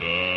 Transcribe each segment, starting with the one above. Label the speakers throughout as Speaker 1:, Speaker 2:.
Speaker 1: can't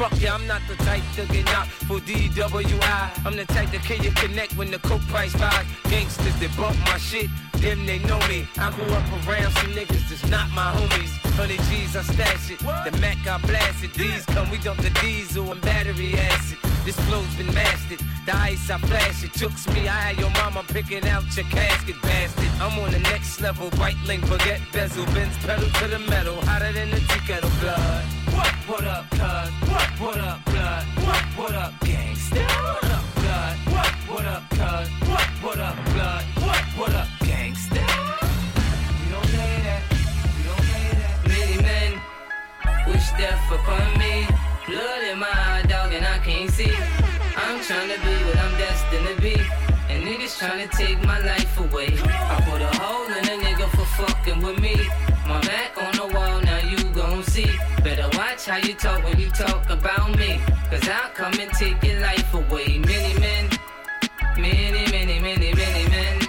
Speaker 1: fuck you. I'm not the type to get knocked for DWI. I'm the type to kill you connect when the coke price rise. Gangsters that bump my shit, them they know me. I grew up around some niggas that's not my homies. Hundred G's, I stash it. The Mac, I blast it. These come, we dump the diesel and battery acid. This flow's been mastered. The ice I flash it. Chooks me, I had your mama picking out your casket, bastard. I'm on the next level. White link, baguette, bezel, bends pedal to the metal. Hotter than the tea kettle blood. What? What up, cuz? What? What
Speaker 2: talk about me. Cause I'll come and take your life away. Many men, many, many, many, many men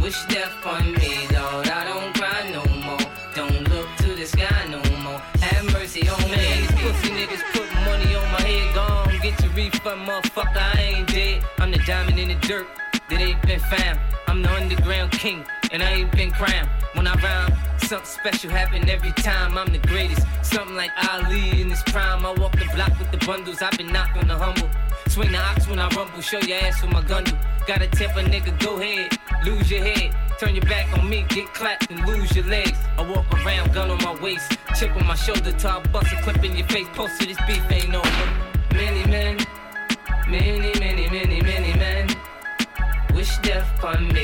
Speaker 2: wish death on me, Lord. I don't cry no more. Don't look to the sky no more. Have mercy on me. These pussy niggas put money on my head. Gone, get your refund, motherfucker. I ain't dead. I'm the diamond in the dirt that ain't been found. I'm the underground king, and I ain't been crowned. When I rhyme, something special happen every time. I'm the greatest. Something like Ali in his prime. I walk the block with the bundles. I've been knocked on the humble. Swing the ox when I rumble. Show your ass with my gun. Got a temper, nigga, go ahead. Lose your head. Turn your back on me, get clapped and lose your legs. I walk around, gun on my waist. Chip on my shoulder I bust a clip in your face. Post to this beef ain't over. Many men, many, many, many, many men wish death upon me,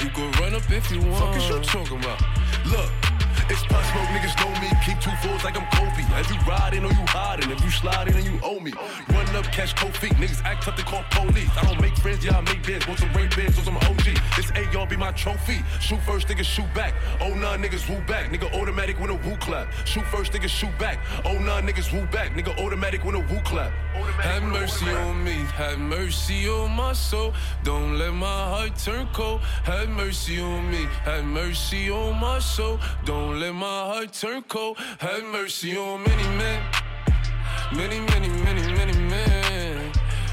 Speaker 3: You can run up if you want. Fuck is you talking about? Look. It's pop smoke, niggas know me. Keep two fours like I'm Kobe. As you riding or you hiding, if you sliding and you owe me. Run up, catch cold feet. Niggas act tough, they call police. I don't make friends, yeah, I make bids. Want some rape bids or some OG. This AR be my trophy. Shoot first, niggas shoot back. Oh, nah, niggas woo back. Nigga automatic when a woo clap. Shoot first, niggas shoot back. Oh, nah, niggas woo back. Nigga automatic when a woo clap. Have mercy on me. Have mercy on my soul. Don't let my heart turn cold. Have mercy on me. Have mercy on my soul. Don't let my heart turn cold. Have mercy on many men. Many, many, many, many men.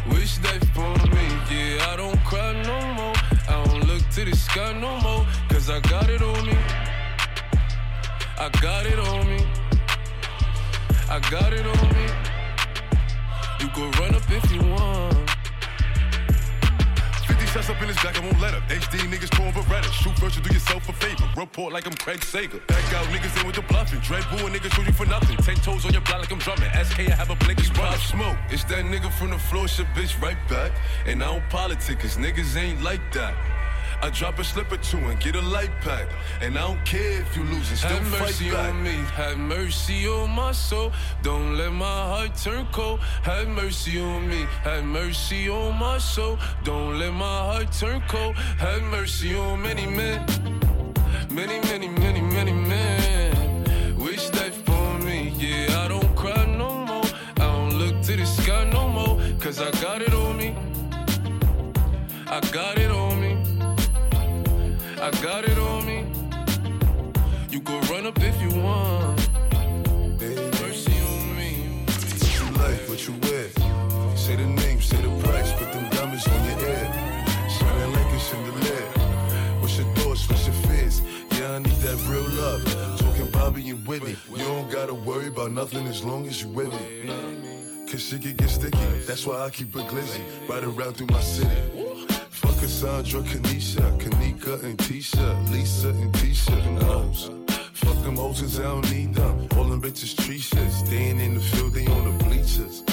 Speaker 3: Wish death upon me. Yeah, I don't cry no more. I don't look to the sky no more. Cause I got it on me. I got it on me. I got it on me. You can run up if you want. 50 shots up in his back, I won't let up. HD niggas torn Beretta. Shoot first, you do yourself a favor. Report like I'm Craig Sager. Back out niggas in with the bluffing. Dread boo niggas shoot you for nothing. Ten toes on your block like I'm drumming. SK, I have a blink, it's pop smoke. It's that nigga from the floor, shit bitch right back. And I don't politic, cause niggas ain't like that.
Speaker 4: I drop a slip or two and get a light pack. And I don't care if you lose and still
Speaker 3: Have mercy
Speaker 4: back.
Speaker 3: on me, have mercy on my soul. Don't let my heart turn cold. Have mercy on me, have mercy on my soul. Don't let my heart turn cold. Have mercy on many men, many, many, many, many men. Wish that for me, yeah. I don't cry no more. I don't look to the sky no more, cause I got it on me. I got it on. I got it on me. You can run up if you want. Baby. Mercy on me.
Speaker 4: What you like, what you wear. Say the name, say the price, put them diamonds on your ear. Shining like a chandelier. What's your thoughts, what's your fears? Yeah, I need that real love. Talking Bobby and Whitney. You don't gotta worry about nothing as long as you with me. Cause shit can get sticky. That's why I keep a glizzy. Ride around through my city. Cassandra, Kanisha, Kanika, and Tisha, Lisa, and Tisha, and hoes. Fuck them 'cause I don't need them. All them bitches tree shit. Staying in the field, they on the bleachers.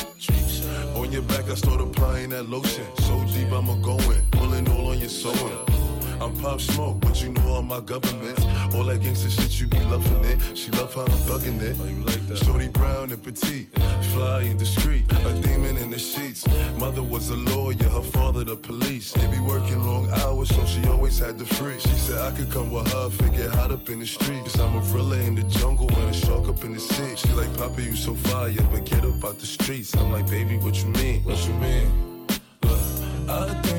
Speaker 4: On your back, I start applying that lotion. So deep, I'ma go in. Pulling all on your sewing. I'm Pop Smoke, but you know all my government. All that gangsta shit, you be loving it. She love how I'm thugging it. Oh, you like that? Shorty brown and petite, fly and discreet. A demon in the sheets. Mother was a lawyer, her father the police. They be working long hours, so she always had the free. She said I could come with her, figure hot up in the streets. I'm a gorilla in the jungle and a shark up in the sea. She like, Papa, you so fire, but get up out the streets. I'm like, baby, what you mean? What you mean? Look, I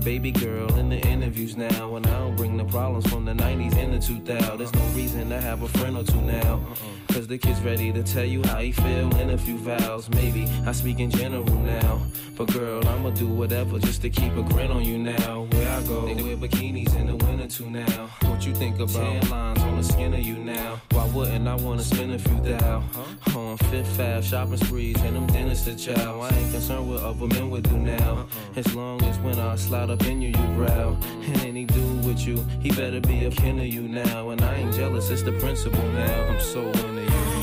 Speaker 4: baby
Speaker 5: girl in the interviews now. And I don't bring the problems from the 90s and the 2000s. There's no reason to have a friend or two now. Uh-uh. Cause the kid's ready to tell you how he feel in a few vows. Maybe I speak in general now. But girl, I'ma do whatever just to keep a grin on you now. Where I go, they wear bikinis in the winter too now. What you think about tan lines wanna spend a few thou? On Fifth Ave, shopping sprees, and them dinners to chow. I ain't concerned with what other men would do now. Uh-uh. As long as when I slide up in you, you growl. And any dude with you, he better be a kin of you now. And I ain't jealous, it's the principle now. I'm so into you.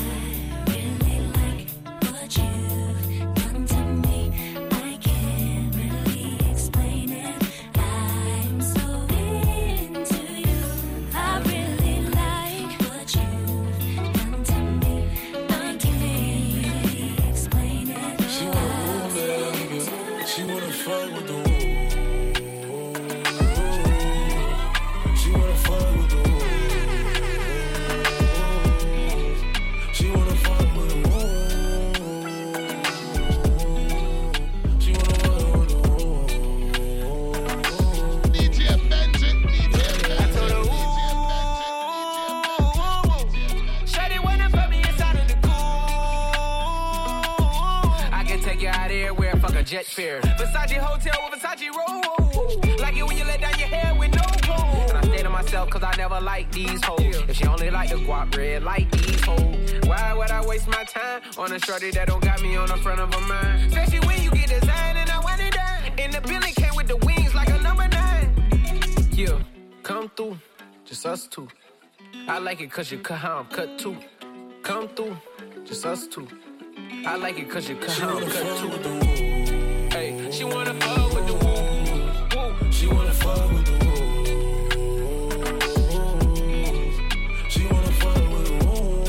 Speaker 1: Like it cause you cut how I'm cut too. Hey, she wanna fuck with the woo. She wanna fuck with the wall She wanna fall with the wall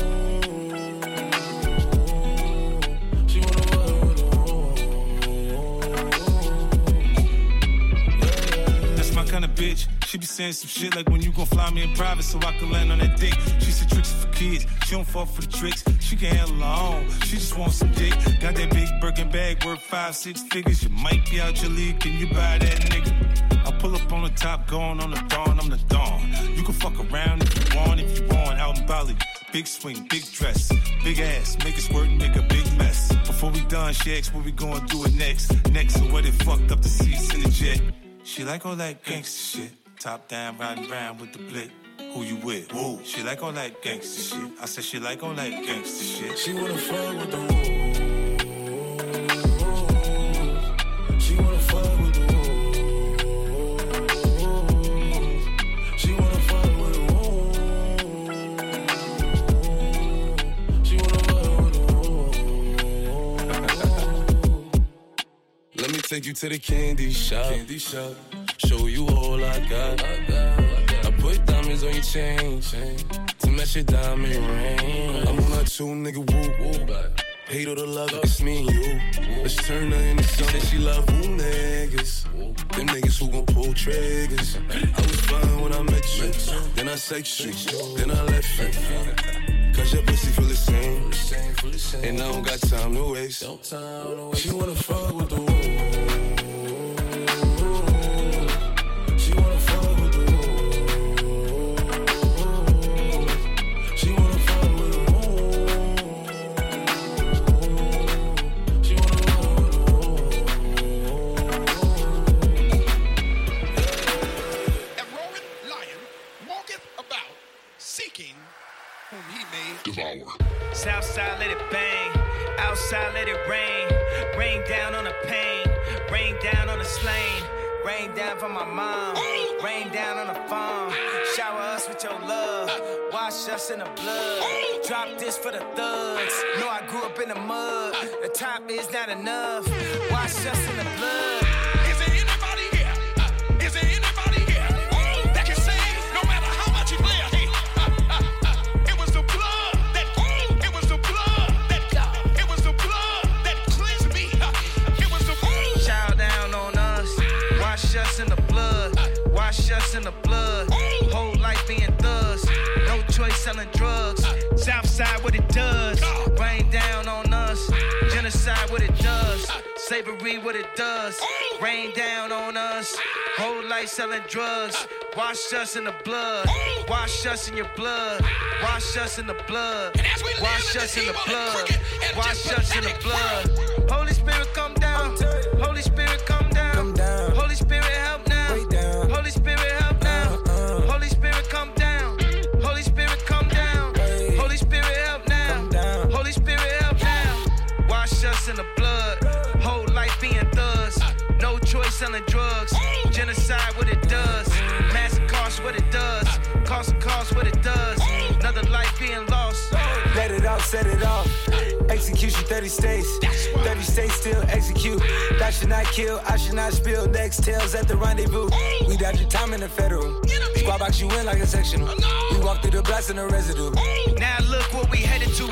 Speaker 1: That's my kind of
Speaker 6: bitch. She be saying some shit like when you gon' fly me in private so I can land on that dick. She said tricks for kids. She don't fall for the tricks. She can handle own. She just wants some dick. Got that big Birkin bag worth five, six figures. You might be out your league. Can you buy that nigga? I pull up on the top, going on the dawn. I'm the dawn. You can fuck around if you want, if you want. Out in Bali. Big swing, big dress, big ass, make it squirt, make a big mess. Before we done, she asks what we gonna do it next. Next, so what it fucked up the seats in the jet. She like all that gangster shit. Top down, riding around with the blick. Who you with? Woo. She like all that gangsta shit. I said she like all that gangsta shit.
Speaker 7: She wanna fuck with the woo. She wanna fuck with the woo. She wanna fuck with the woo. She wanna fuck with
Speaker 8: the woo. Let me take you to the candy shop. Candy shop show you all I got. I put diamonds on your chain, to match your diamond ring. I'm on a two nigga woo woo. Hate all the love, it's me and you. Let's turn her into something. She love who niggas. Them niggas who gon' pull triggers. I was fine when I met you. Then I sex you. Then I left you. Cause your pussy feel the same. And I don't got time to waste. She wanna fuck with the woo.
Speaker 9: Us in the blood. Drop this for the thugs. Know I grew up in the mud. The top is not enough. Watch us in the blood. Is there anybody here? Uh, is there anybody here oh, that can sing no matter how much you play a hit? Uh, uh, it was the blood that oh, it was the blood that it was the blood that cleansed me. it was the blood. Shout down on us. Wash us in the blood. Wash us in the blood. No choice selling drugs. Southside, what it does. Rain down on us. Genocide, what it does. Slavery, what it does. Rain down on us. Whole life selling drugs. Wash us in the blood. Wash us in your blood. Wash us in the blood. Wash us in the blood. Wash us in the blood. Holy Spirit, come down. Holy Spirit, come down. Holy Spirit, what it does. Another life being lost.
Speaker 10: Let it out, set it off. Execution 30 states. 30 states still execute. That should not kill, I should not spill. Next tails at the rendezvous. We dodge your time in the federal. Squad box you in like a sectional. We walk through the blast in the residue.
Speaker 9: Now look what we headed to.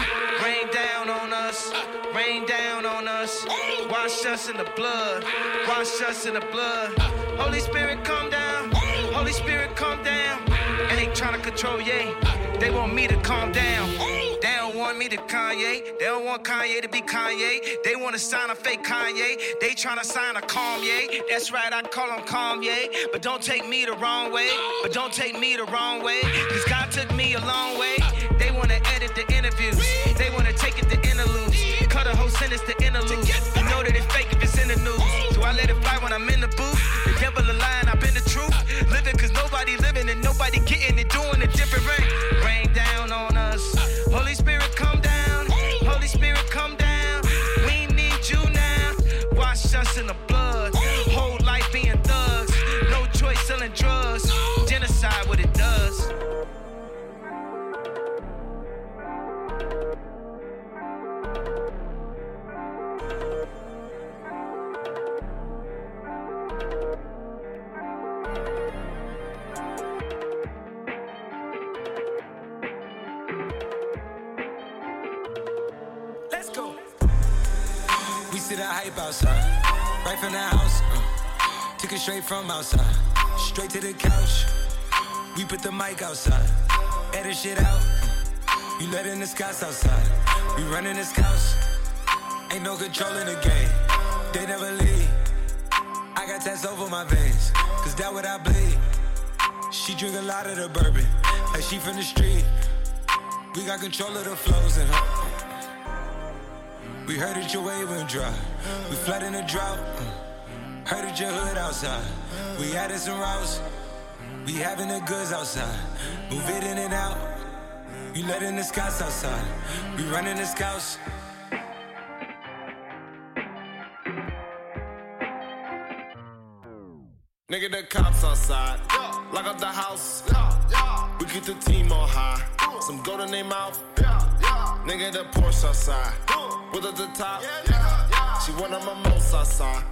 Speaker 9: Rain down on us. Rain down on us. Wash us in the blood. Wash us in the blood. Holy Spirit, come down. Holy Spirit, come down. And they trying to control, yeah. They want me to calm down. They don't want me to Kanye. They don't want Kanye to be Kanye. They want to sign a fake Kanye. They trying to sign a Kanye. That's right, I call him Kanye. But don't take me the wrong way. But don't take me the wrong way. Cause God took me a long way. They want to edit the interviews. They want to take it to interludes. Cut a whole sentence to interlude. You know that it's fake if it's in the news. Do I let it fly when I'm in the booth? The devil a I've been the nobody getting it, doing
Speaker 10: straight from outside, straight to the couch. We put the mic outside, edit shit out. You let in the scouts outside. We running the scouts. Ain't no control in the game. They never leave. I got tests over my veins, cause that what I bleed. She drink a lot of the bourbon, like she from the street. We got control of the flows in her. We heard that your wave went dry. We flood in the drought. Heard that your hood outside. We added some routes. We having the goods outside. Move it in and out. You let in the scouts outside. We running the scouts.
Speaker 11: Nigga, the cops outside. Lock up the house. We keep the team on high. Some gold in their mouth. Nigga, the Porsche outside. With at the top. She one of my most outside.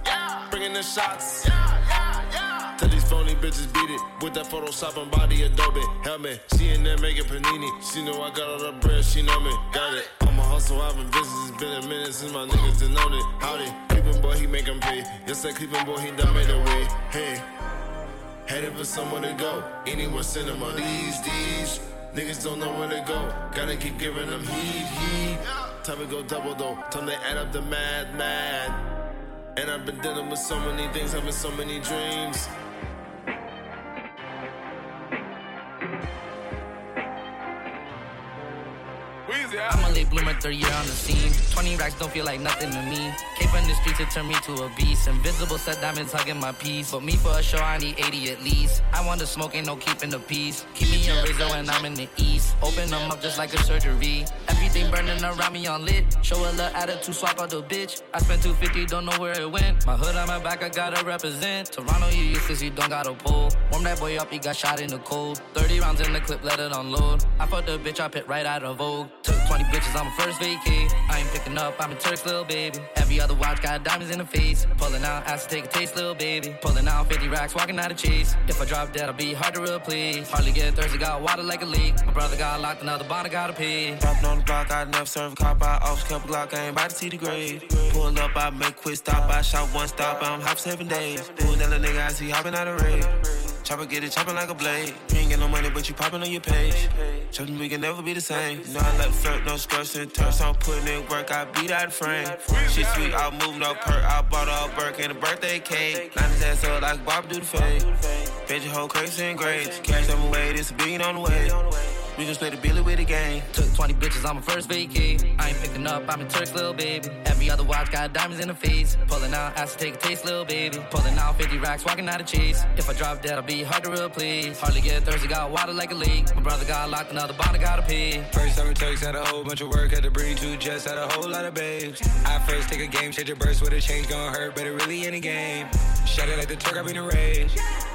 Speaker 11: Bringing the shots. Tell these phony bitches beat it with that Photoshop and body Adobe helmet. She in there making panini. She know I got all the bread. She know me. Got it. I'm a hustle. I've been busy. It's been a minute since my niggas done known it. Howdy. Creepin' boy, he make 'em pay. Yes, that creepin' boy, he done made a way. Hey. Headed for somewhere to go. Anywhere cinema. These, these. Niggas don't know where to go. Gotta keep giving them heat, heat. Time to go double though. Time to add up the mad, mad. And I've been dealing with so many things, having so many dreams.
Speaker 12: I'm a late bloomer, third year on the scene. 20 racks don't feel like nothing to me. Cape from the streets, it turned me to a beast. Invisible set diamonds hugging my piece. But me for a show, I need 80 at least. I want to smoke, ain't no keeping the peace. Keep me a razor when I'm in the east. Open them up just like a surgery. Everything burning around me on lit. Show a little attitude, swap out the bitch. I spent 250, don't know where it went. My hood on my back, I gotta represent. Toronto, you useless, you don't got a pull. Warm that boy up, he got shot in the cold. 30 rounds in the clip, let it unload. I fucked the bitch, I pit right out of Vogue. Took 20 bitches on my first vacay. I ain't picking up, I'm a Turk's little baby. Every other watch got diamonds in the face. Pulling out, ask to take a taste, little baby. Pulling out 50 racks, walking out of cheese. If I drop dead, I'll be hard to replace. Hardly get thirsty, got water like a leak. My brother got locked, another I gotta pay.
Speaker 13: Dropping on the block, I never serve a cop. I always a Glock, I ain't about to see the grade. Pull up, I make quick stop. I shot one stop, I'm hop seven days. Pull little nigga, I see hopping out of raid. Chopper get it chopping like a blade. You ain't get no money, but you popping on your page. Something we can never be the same. Know I like flirt, no skirts and turfs. I'm putting in work, I beat out the frame. Shit sweet, I'll move no perk. I bought a Burke and a birthday cake. Line his ass up like Bob do the fade. Bitch, your whole crazy and grades. Cash them away, this a on the way. We gon' split a billy with the gang.
Speaker 12: Took 20 bitches on my first vacay. I ain't picking up, I'm a Turk's little baby. Every other watch got diamonds in the face. Pulling out, ask to take a taste, little baby. Pulling out 50 racks, walking out of chase. If I drop dead, I'll be hard to replace. Hardly get thirsty, got water like a leak. My brother got locked, another I gotta pee.
Speaker 10: First time Turks had a whole bunch of work, had to bring two jets, had a whole lot of babes. I first take a game, change a burst with a change, gon' hurt, but it really in a game. Shut it like the Turk, I've been a rage.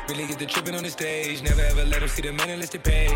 Speaker 10: Really get the tripping on the stage, never ever let them see the man unless pay.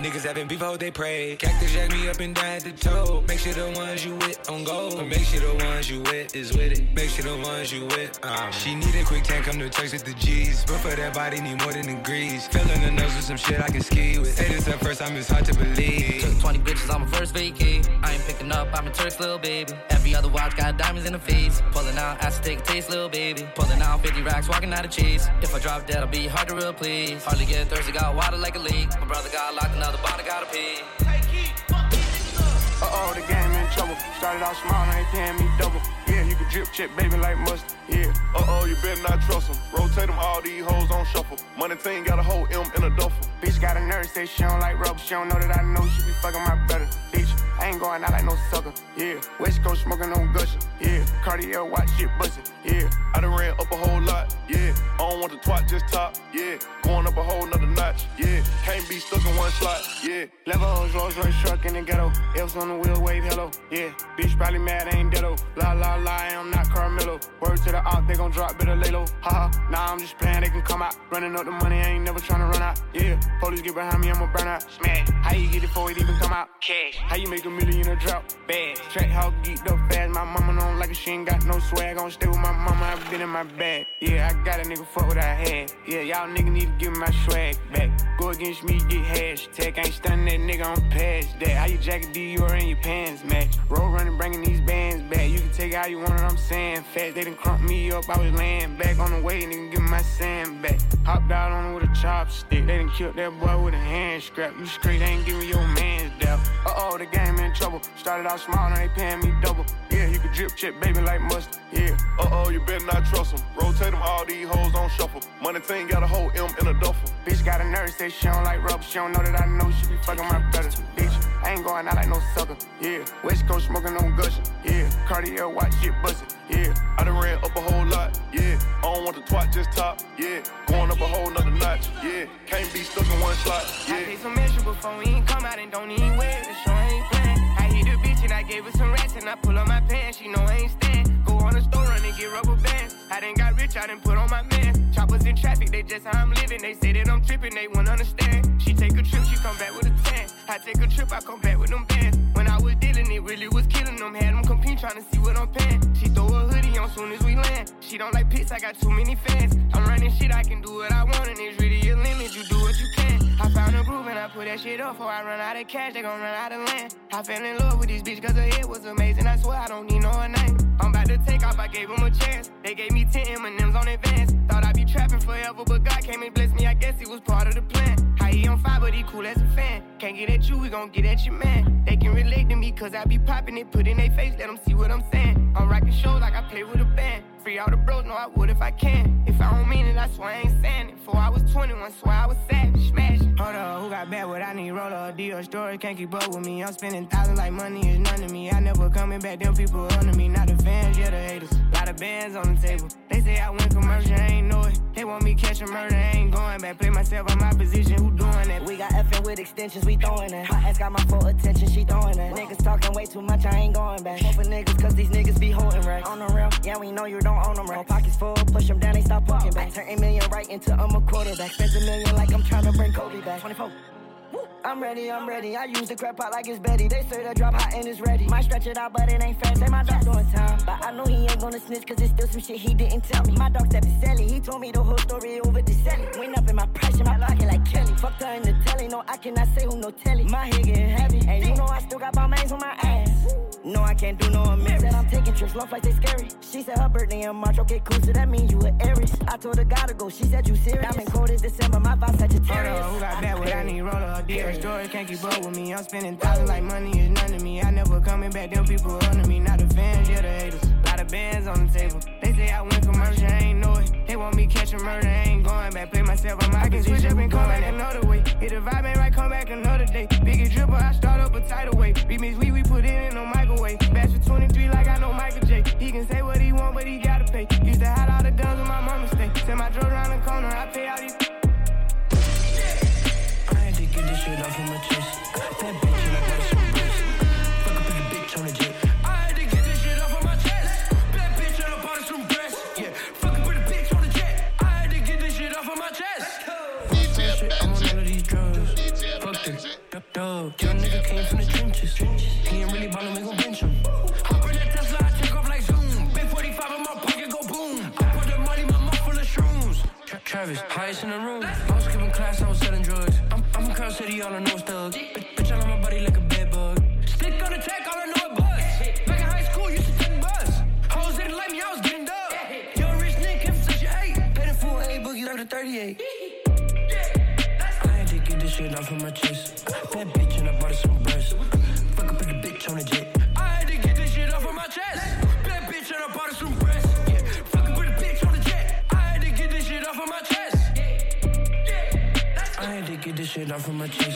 Speaker 10: Niggas having beef, I hope they pray. Cactus jack me up and down at the toe. Make sure the ones you with on go. But make sure the ones you with is with it. Make sure the ones you with. Um. She need a quick tank, come to Turks with the G's. But for that body, need more than the grease. Filling the nose with some shit I can ski with. Say this at first time, it's hard to believe.
Speaker 12: Took 20 bitches on my first vacay. I ain't picking up, I'm a Turk's little baby. Every other watch got diamonds in the face. Pulling out, to take a taste, little baby. Pulling out 50 racks, walking out of cheese. If I drop dead, I'll be hard to replace. Hardly get thirsty, got water like a leak. My brother got locked, another I gotta pay.
Speaker 14: Uh oh, the game in trouble. Started out small, now they paying me double. Yeah, you can drip check, baby, like mustard. Yeah.
Speaker 15: Uh oh, you better not trust them. Rotate them, all these hoes on shuffle. Money team got a whole M in a duffel.
Speaker 14: Bitch got a nurse, say she don't like rubber. She don't know that I know she be fucking my brother. I ain't going out like no sucker, yeah. West Coast smoking on gusher, yeah. Cartier watch shit bustin', yeah.
Speaker 15: I done ran up a whole lot, yeah. I don't want the twat, just top, yeah. Going up a whole nother notch, yeah. Can't be stuck in one slot, yeah.
Speaker 14: Levels, Rolls Royce truck in the ghetto. Elves on the wheel, wave hello, yeah. Bitch probably mad, I ain't deado. La la la, I'm not Carmelo. Word to the op, they gon' drop, better lay low. Haha, nah, I'm just playing, they can come out. Running up the money, I ain't never tryna run out, yeah. Police get behind me, I'ma burn out. Smash. How you get it before it even come out? Cash. How you make a million a drop? Bad. Track how geeked up fast. My mama don't like it, she ain't got no swag. Gon' stay with my mama, I've been in my bag. Yeah, I got a nigga fuck what I had. Yeah, y'all nigga need to give my swag back. Go against me, get hashtag. Ain't stunning that nigga, I'm past that. How you jacket D, you are in your pants match. Road running, bringing these bands back. You can take it how you want it, I'm saying fast. They done crump me up, I was laying back on the way, nigga, give my sand back. Hopped out on it with a chopstick. They done killed that boy with a hand scrap. You straight ain't giving your man's doubt. Uh oh, the game in trouble. Started out small, now they paying me double. Yeah, you can drip chip, baby, like mustard. Yeah.
Speaker 15: Uh oh, you better not trust them. Rotate them, all these hoes on shuffle. Money thing got a whole M in a duffel.
Speaker 14: Bitch got a nurse, say she don't like rubber. She don't know that I know she be fucking my brother. Bitch, I ain't going out like no sucker. Yeah. West Coast smoking on gushing. Yeah. Cartier watch shit bustin'. Yeah.
Speaker 15: I done ran up a whole lot, yeah. I don't want the twat, just top, yeah. Going up a whole nother notch, yeah. Can't be stuck in one slot, yeah.
Speaker 14: I paid some measure before we ain't come out and don't even wear The show ain't and I gave her some rats and I pull up my pants. She know I ain't stand. Go on the store run and get rubber bands. I done got rich, I done put on my man. Choppers in traffic, they just how I'm living. They say that I'm tripping, they won't understand. She take a trip, she come back with a tan. I take a trip, I come back with them bands. When I was dealing, it really was killing them. Had them compete, trying to see what I'm paying. She throw a hoodie on soon as we land. She don't like pics, I got too many fans. I'm running shit, I can do what I want, and it's really a limit. You do what you can. I found a groove and I put that shit up. Before I run out of cash, they gon' run out of land. I fell in love with this bitch cause her head was amazing. I swear I don't need no name. I'm about to take off, I gave him a chance. They gave me 10 M&M's on advance. Thought I'd be trapping forever, but God came and blessed me. I guess he was part of the plan. How he on fire, but he cool as a fan. Can't get at you, we gon' get at your man. They can relate to me cause I be popping it, put in their face, let them see what I'm saying. I'm rocking shows like I play with a band. Free all the bros, know I would if I can. If I don't mean it, I swear I ain't saying it. Before I was 21, swear I was savage, smash. Hold up, who got bad? What I need, roller, a deal, story, can't keep up with me. I'm spending thousands like money is none to me. I never coming back, them people under me. Not the fans, yeah, the haters. Lot of bands on the table. They say I went commercial, I ain't know it. They want me catching murder, I ain't going back. Play myself on my position, who doing that?
Speaker 16: We got effing with extensions, we throwing it. My ass got my full attention, she throwing it. Niggas talking way too much, I ain't going back. Hope for niggas, cause these niggas be holding racks. On the real, yeah, we know you don't own them. Pockets full, push them down, they stop walking back. Turn a million right into I'm a quarterback. Spend a million like I'm trying to bring Kobe back. 24. I'm ready, I'm ready. I use the crap out like it's Betty. They say the drop hot and it's ready. Might stretch it out, but it ain't fast. Say my dog doing time. But I know he ain't gonna snitch, cause it's still some shit he didn't tell me. My dog stepped to Sally. He told me the whole story over the Sally. Went up in my price in my pocket like Kelly. Fucked her in the telly. No, I cannot say who no telly. My head getting heavy. And you know I still got Balmains on my ass. No, I can't do no amends. Said I'm taking trips, long flights, they scary. She said her birthday in March, okay, cool, so that means you a Aries. I told her gotta go, she said you serious. I'm in cold as December, my vibe Sagittarius.
Speaker 14: Hold up, who got bad? What I need, roller, a deal, story, can't keep up with me. I'm spending thousands like money is none to me. I never coming back, them people under me. Not the fans, yeah, the haters. Lot of bands on the table. They say I went commercial, I ain't know it. They want me catching murder, I ain't going back. Play myself on my I can switch up and come back another way. Hit the vibe ain't right, come back another day. Biggest dripper, I start up a tidal way. Remix we we put it in no microwave. Bash for 23 like I know Michael J. He can say what he want, but he gotta pay. Used to hide all the guns when my mama stay. Send my drove around the corner, I pay all these.
Speaker 17: Had to get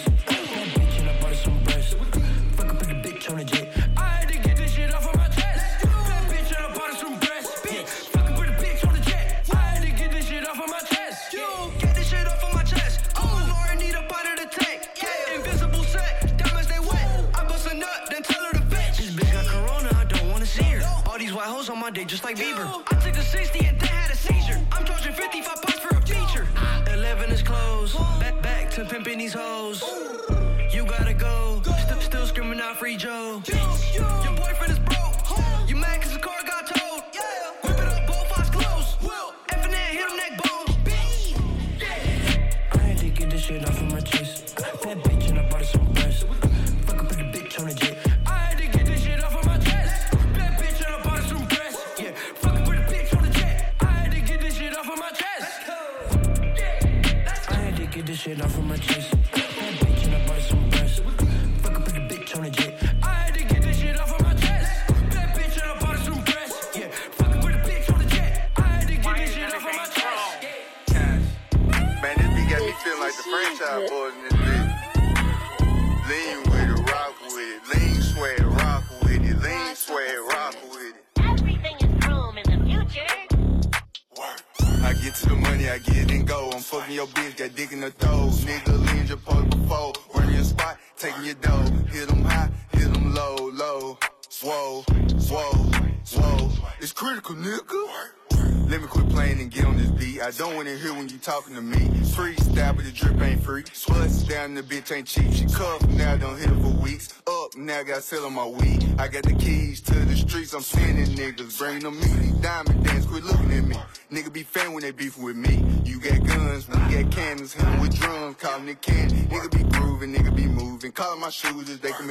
Speaker 18: talking to me. Freestyle, but the drip ain't free. Bust down, the bitch ain't cheap. She cuffed, now don't hit her for weeks. Up, now got sell on my weed. I got the keys to the streets, I'm sending niggas. Bring them me, these diamond dance, quit looking at me. Nigga be fan when they beefing with me. You got guns, we got cannons, hit 'em with drums, calling it candy. Nigga be grooving, nigga be moving. Calling my shooters, they come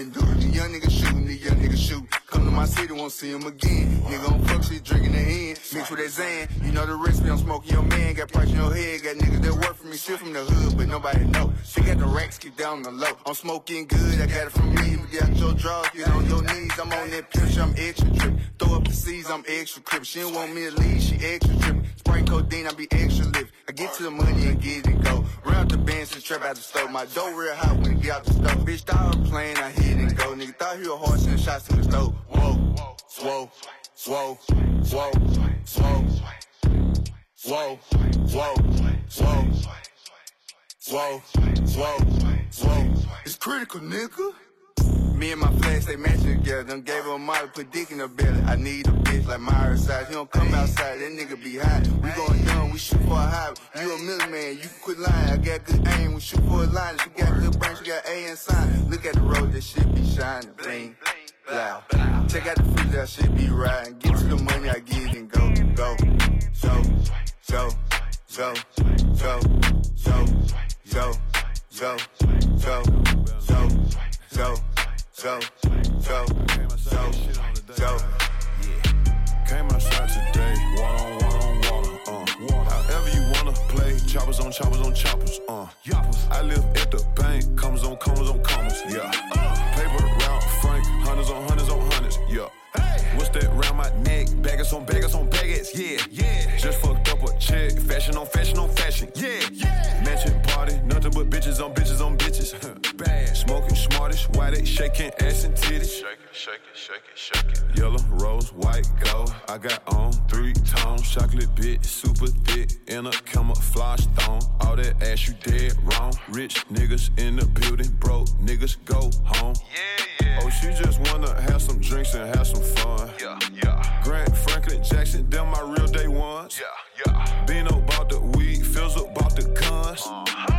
Speaker 18: my city, won't see him again. Nigga on fuck shit, drinking the hen. Mix with that Zan. You know the recipe, I'm smoking your man. Got price in your head. Got niggas that work for me, shit from the hood, but nobody know. She got the racks, keep down the low. I'm smoking good, I got it from me. But got your drugs, get on your knees. I'm on that pitch, I'm extra trip. Throw up the C's, I'm extra crip. She don't want me to leave, she extra trip. Spray codeine, I be extra lift. I get to the money and get it go. Out the bands and trap out the stove. My dough real hot when it get out the stove. Bitch, thought I was playing, I hit and go. Nigga thought he was hard, sending shots in the stove. Whoa, whoa, whoa, whoa, whoa. Whoa, whoa, whoa, whoa, whoa. It's critical, nigga. Me and my flash, they matching together. Done gave her a model, put dick in her belly. I need a bitch like Myra size. He don't come outside, that nigga be hot. We going young, we shoot for a high. You a million man, you quit lying. I got good aim, we shoot for a line. She got good brain, she got A and sign. Look at the road, that shit be shining. Bling, loud. Check out the freezer, that shit be riding. Get to the money, I get and go, go. So, so, so, so, so, so, so, so, so, so, so, so, so, so.
Speaker 7: Came outside today, water on water on water, uh. However you wanna play, choppers on choppers on choppers, uh. I live at the bank, commas on commas on commas, yeah. Paper route, frank, hundreds on hundreds on hundreds, yeah. What's that round my neck? Baggers on baggers on baggers, yeah, yeah. Just fucked up a check, fashion on fashion on fashion, yeah, yeah. Mansion party, nothing but bitches on bitches on bitches. Smoking smartish, why they shaking ass and titties? Shake it, shake it, shake it, shake it. Yellow, rose, white, gold. I got on three tones, chocolate bit, super thick, in a camouflage thong. All that ass you dead wrong. Rich niggas in the building, broke niggas go home. Yeah, yeah. Oh, she just wanna have some drinks and have some fun. Yeah, yeah. Grant Franklin Jackson, them my real day ones. Yeah, yeah. Bino bought the weed, Phil's bought the guns. Hair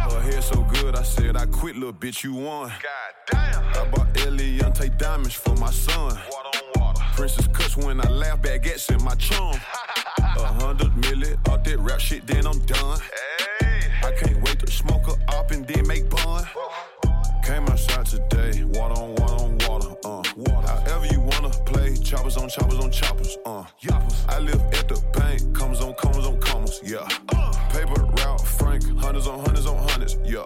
Speaker 7: so good, I said I quit, little bitch, you won. God damn. I bought Eliantte diamonds for my son. Water on water. Princess cuts when I laugh, baguettes in my chum. A hundred million, all that rap shit, then I'm done. Hey. I can't wait to smoke a up and then make bun. Came outside today, water on water on water, uh. Water. However you wanna play, choppers on choppers on choppers, uh. Yoppers. I live at the bank, commas on commas on commas, yeah. Uh. Paper route, hundreds on hundreds on hundreds, yeah.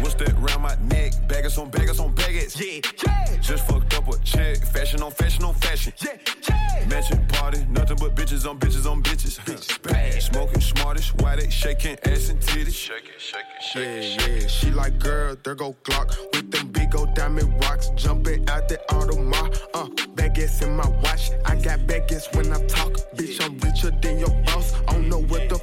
Speaker 7: What's that round my neck? Baggers on baggers on baggers, yeah, yeah. Just fucked up a check, fashion on fashion on fashion, yeah, yeah. Mansion party, nothing but bitches on bitches on bitches. Bitches bad. Smoking smartish, why they shaking ass and titties? Shake it, shake it, shake
Speaker 19: Yeah, yeah, she like girl, there go Glock with them big old diamond rocks jumping out the Audemars. Uh, baguettes in my watch, I got baguettes when I talk. Bitch, I'm richer than your boss. I don't know what the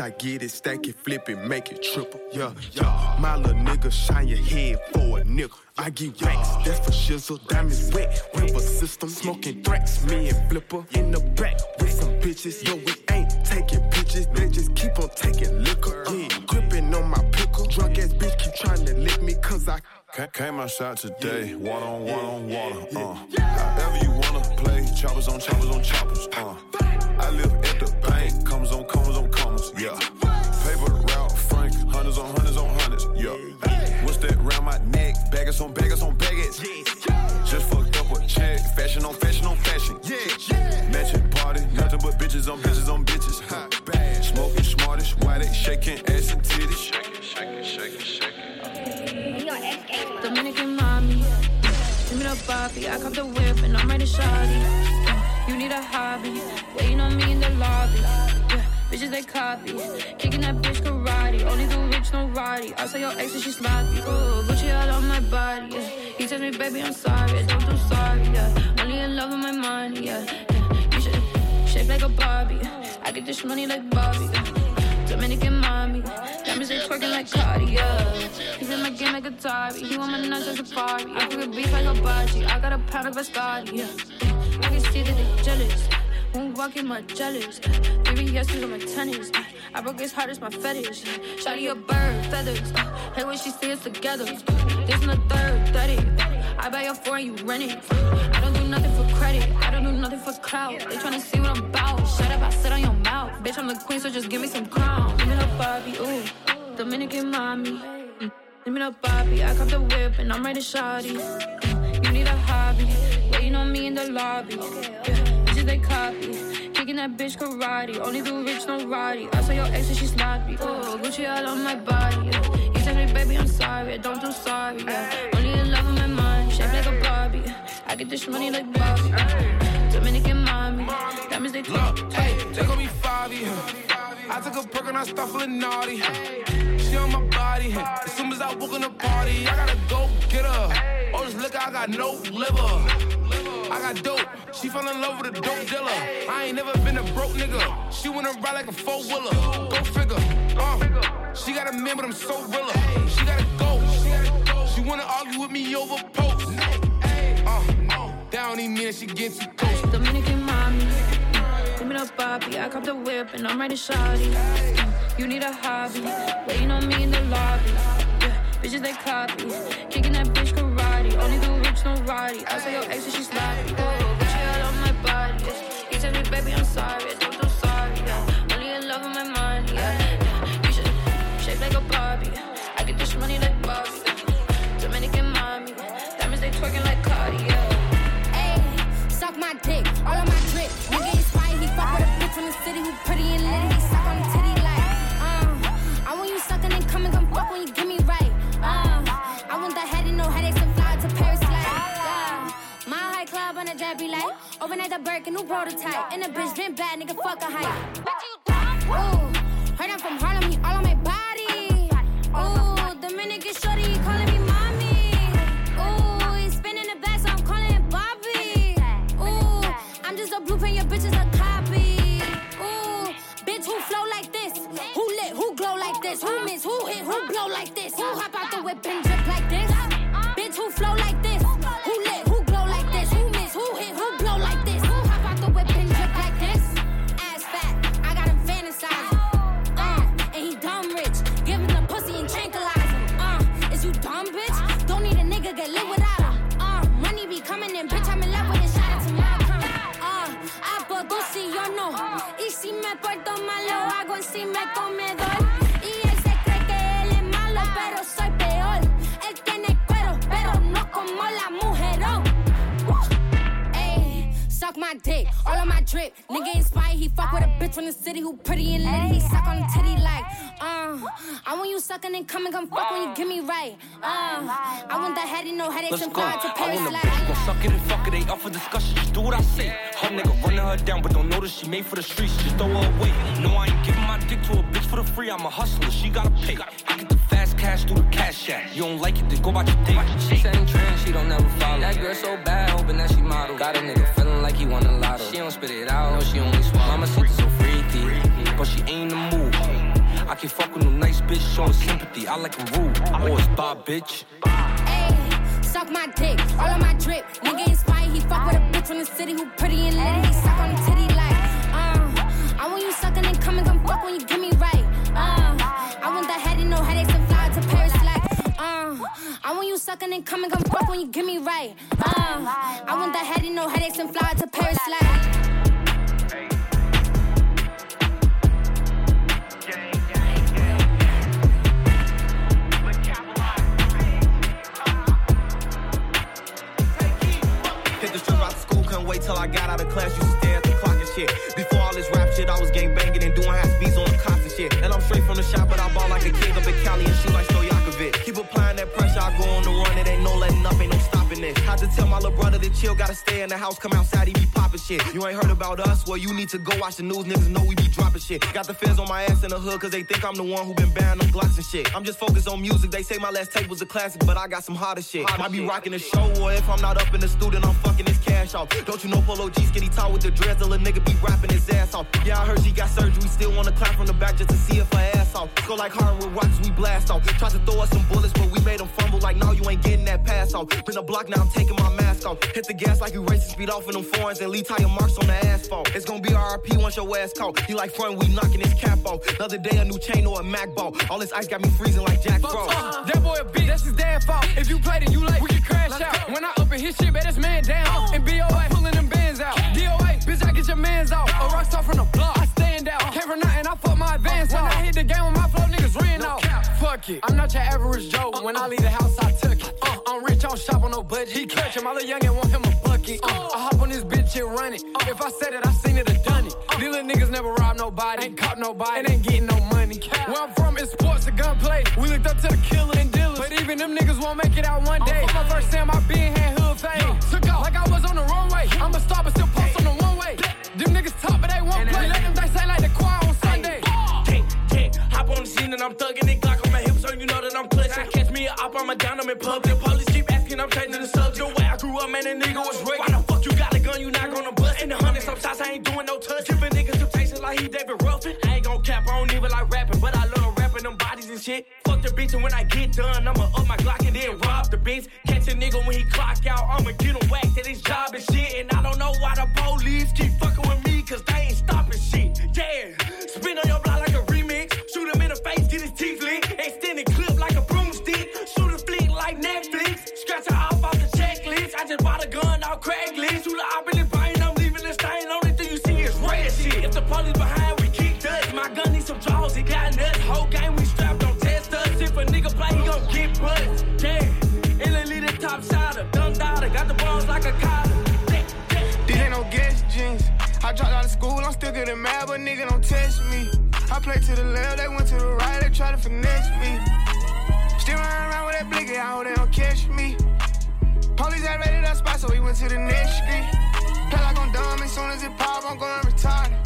Speaker 19: Bitch, I get it, stack it, flip it, make it triple. Yeah, yeah. My little nigga, shine your head for a nickel. I get racks, that's for shizzle. Diamonds wet, river system. Smoking threats, me and Flipper in the back with some bitches. Yo, we ain't taking pictures, they just keep on taking liquor. Yeah, gripping on my pickle. Drunk ass bitch keep trying to lick me, cause I
Speaker 7: Came outside today, one on one on water. Uh. However you wanna play, choppers on choppers on choppers. Uh. I live at the Baggers on baggers on baggage. Just fucked up a check, fashion on fashion on fashion. Yeah. Matching party, nothing but bitches on bitches on bitches. Hot bad. Smoking smartish, why they shaking ass and titties? Shaking, shaking, shaking, shaking.
Speaker 20: Dominican mommy. Give me the Bobby, I cop the whip and I'm ready shawty. You need a hobby, waiting on me in the lobby. Yeah, bitches they copy, kicking that bitch karate. Only the rich, no roddy. I say your ex and she sloppy. Ooh, Gucci all on my body. Yeah. He tells me, baby, I'm sorry, I don't do sorry. Yeah, only in love with my money. Yeah, yeah. you should shape like a Barbie. I get this money like Bobby. Dominican mommy. Diamonds they twerking like Cardi, yeah. He's in my game like Atari. He want my nuts like Safari. I cook beef like a body. I got a pound of Biscotti, yeah. I can see that they jealous. Won't walk in my jealous. Baby, yesterday on my tennis. I broke his heart, it's my fetish. Shotty a bird, feathers. Hey, when she see us together. This in the third, 30. I buy your four and you rent it. I don't do nothing for credit. I don't do nothing for clout. They tryna see what I'm about. Shut up, I sit on your mouth. Bitch, I'm the queen, so just give me some crown. Give me the Bobby, ooh. Dominican mommy. Mm. Give me the Bobby. I cop the whip and I'm ready to shawty. Mm. You need a hobby. Waiting on me in the lobby. Yeah. They copy. Kicking that bitch karate. Only do rich, no roddy. I saw your ex and she sloppy. Oh, Gucci all on my body. Yeah. He tell me, baby, I'm sorry. I don't do sorry. Yeah. Only in love with my mind. Shape like a Barbie. I get this money like Bobby. Yeah. Dominican mommy. Diamonds they
Speaker 21: Look, hey, they call me Fabi. I took a perk and I start feeling naughty. She on my body. As soon as I walk in the party, I gotta go get her. Oh, this liquor, I got no liver. I got dope. She fell in love with a dope dealer. I ain't never been a broke nigga. She wanna ride like a four wheeler. Go figure. Uh, she got a man, but I'm so realer. She gotta go. She wanna argue with me over posts. Uh, don't even mean she get too close.
Speaker 20: Dominican mommy. Give me the Bobby. I cop the whip and I'm ready shawty. You need a hobby. Waiting on me in the lobby. Yeah, bitches they copy. Kicking that. Only do no roddy. I say your ex and she sloppy. Oh, Gucci all on my body. He tell me, baby, I'm sorry.
Speaker 22: The Birkin, new prototype. And the bitch been bad, nigga, fuck a hype. Ooh, heard I'm from Harlem, he all on my body. Ooh, Dominican shorty, he calling me mommy. Ooh, he's spinning the back, so I'm calling him Bobby. Ooh, I'm just a blueprint, your bitch is a copy. Ooh, bitch, who flow like this? Who lit, who glow like this? Who miss, who hit, who blow like this? Who hop out the whip and fuck bitch from the city who pretty and lit. He suck on the titty like, uh. I want you sucking and come and come fuck when you give me right. Uh, I want that head and no headaches
Speaker 23: Let's
Speaker 22: and
Speaker 23: go.
Speaker 22: fly to
Speaker 23: I
Speaker 22: Paris
Speaker 23: want a
Speaker 22: like.
Speaker 23: bitch gon' suck it and fuck it. Ain't up for discussion. Just do what I say. Her nigga running her down, but don't notice she made for the streets. Just throw her away. No, I ain't giving my dick to a bitch for the free. I'm a hustler. She gotta pay. I get the fast cash through the cash app. You don't like it, then go about your day.
Speaker 24: She setting trends, she don't never follow. That girl so bad, hoping that she model. Got a nigga feeling like he won a lotto. She don't spit it out, no, she only swallow. Mama so freaky, but she ain't the move.
Speaker 25: I can't fuck with no nice bitch showing sympathy. I like 'em rude. Or it's Bob, bitch.
Speaker 22: Ayy, suck my dick, all of my drip. Nigga inspired, he fuck with a bitch from the city who pretty and lit. He suck on the titty like, uh. I want you sucking and coming, come fuck when you give me right. Uh, I want the head and no headaches and fly to Paris like, uh. I want you sucking and coming, come fuck when you give me right. Uh, I want the head and no headaches and fly to Paris like.
Speaker 9: Wait till I got out of class. To stare at the clock and shit. Before all this rap shit, I was gang banging and doing half beats on the cops and shit. And I'm straight from the shop, but I ball like a kid up in Cali and shoot like Stojakovic. Keep applying that pressure, I go on the run. It ain't no letting up, ain't no stopping this. Had to tell my little brother to chill, gotta stay in the house, come outside, he be popping shit. You ain't heard about us? Well, you need to go watch the news, niggas know we be dropping shit. Got the feds on my ass in the hood, cause they think I'm the one who been banning them Glocks and shit. I'm just focused on music, they say my last tape was a classic, but I got some hotter shit. Might be rocking the show, or if I'm not up in the studio, I'm fucking his cash off. Don't you know Polo G skinny tall with the dreads, a nigga be rapping his ass off. Yeah, I heard she got surgery, still wanna clap from the back just to see if her ass off. Go like hard with rocks, we blast off. Tried to throw us some bullets, but we made them fumble like, no, you ain't getting that pass off. Been a block, now I'm taking my mask off. Hit the gas like you racing speed off in them foreigns and leave tire marks on the asphalt. It's gonna be RP once your ass caught. He like front, we knocking his cap off. Another day, a new chain or a Mac ball. All this ice got me freezing like Jack Frost.
Speaker 26: Uh, that boy a bitch, that's his damn fault. If you played it, you like, we can crash out. When I open his shit, bet this man down. And BOA, pulling them bands out. DOA, bitch, I get your mans out. A rock star from the block, I stand out. Came from nothing, I fuck my advance When I hit the game with my flow, niggas ran out. Fuck it, I'm not your average Joe. When I leave the house, I took it. Uh, I'm rich, I don't shop on no budget. He catch him, I little young and want him a bucket. Uh, I hop on this bitch and run it. If I said it, I seen it, I done it. These niggas never rob nobody, ain't caught nobody, and ain't getting no money. Where I'm from, it's sports and gunplay. We looked up to the killer and even them niggas won't make it out one day. For my first time, I been had hood fame. Took off like I was on the runway. I'm a star, but still post on the one way. Them niggas talk, but they won't play. Let them dice like the choir on Sunday.
Speaker 25: Gang, gang, hop on the scene and I'm thugging it. Glock on my hips, so you know that I'm clutching. Catch me up, I'm a down, I'm in public. Police keep asking, I'm changing the subject. Way I grew up, man, a nigga was raised. Why the fuck you got a gun, you not gonna bust? In the hundred some shots, I ain't doing no touch. Giving niggas temptation like he David Ruffin. I ain't gon' cap, I don't even like rapping, but I love rapping them bodies and shit. Fuck the bitch, and when I get done, I'ma up my Glock and then rob the bitch. Catch a nigga when he clock out, I'ma get him whacked at his job and shit. And I don't know why the police keep fucking with me,
Speaker 14: school, I'm still getting mad, but nigga don't test me. I play to the left, they went to the right, they try to finesse me. Still running around with that blicky, I hope they don't catch me. Police had raided that spot, so we went to the next street. Play like I'm dumb, as soon as it pop, I'm going retarded.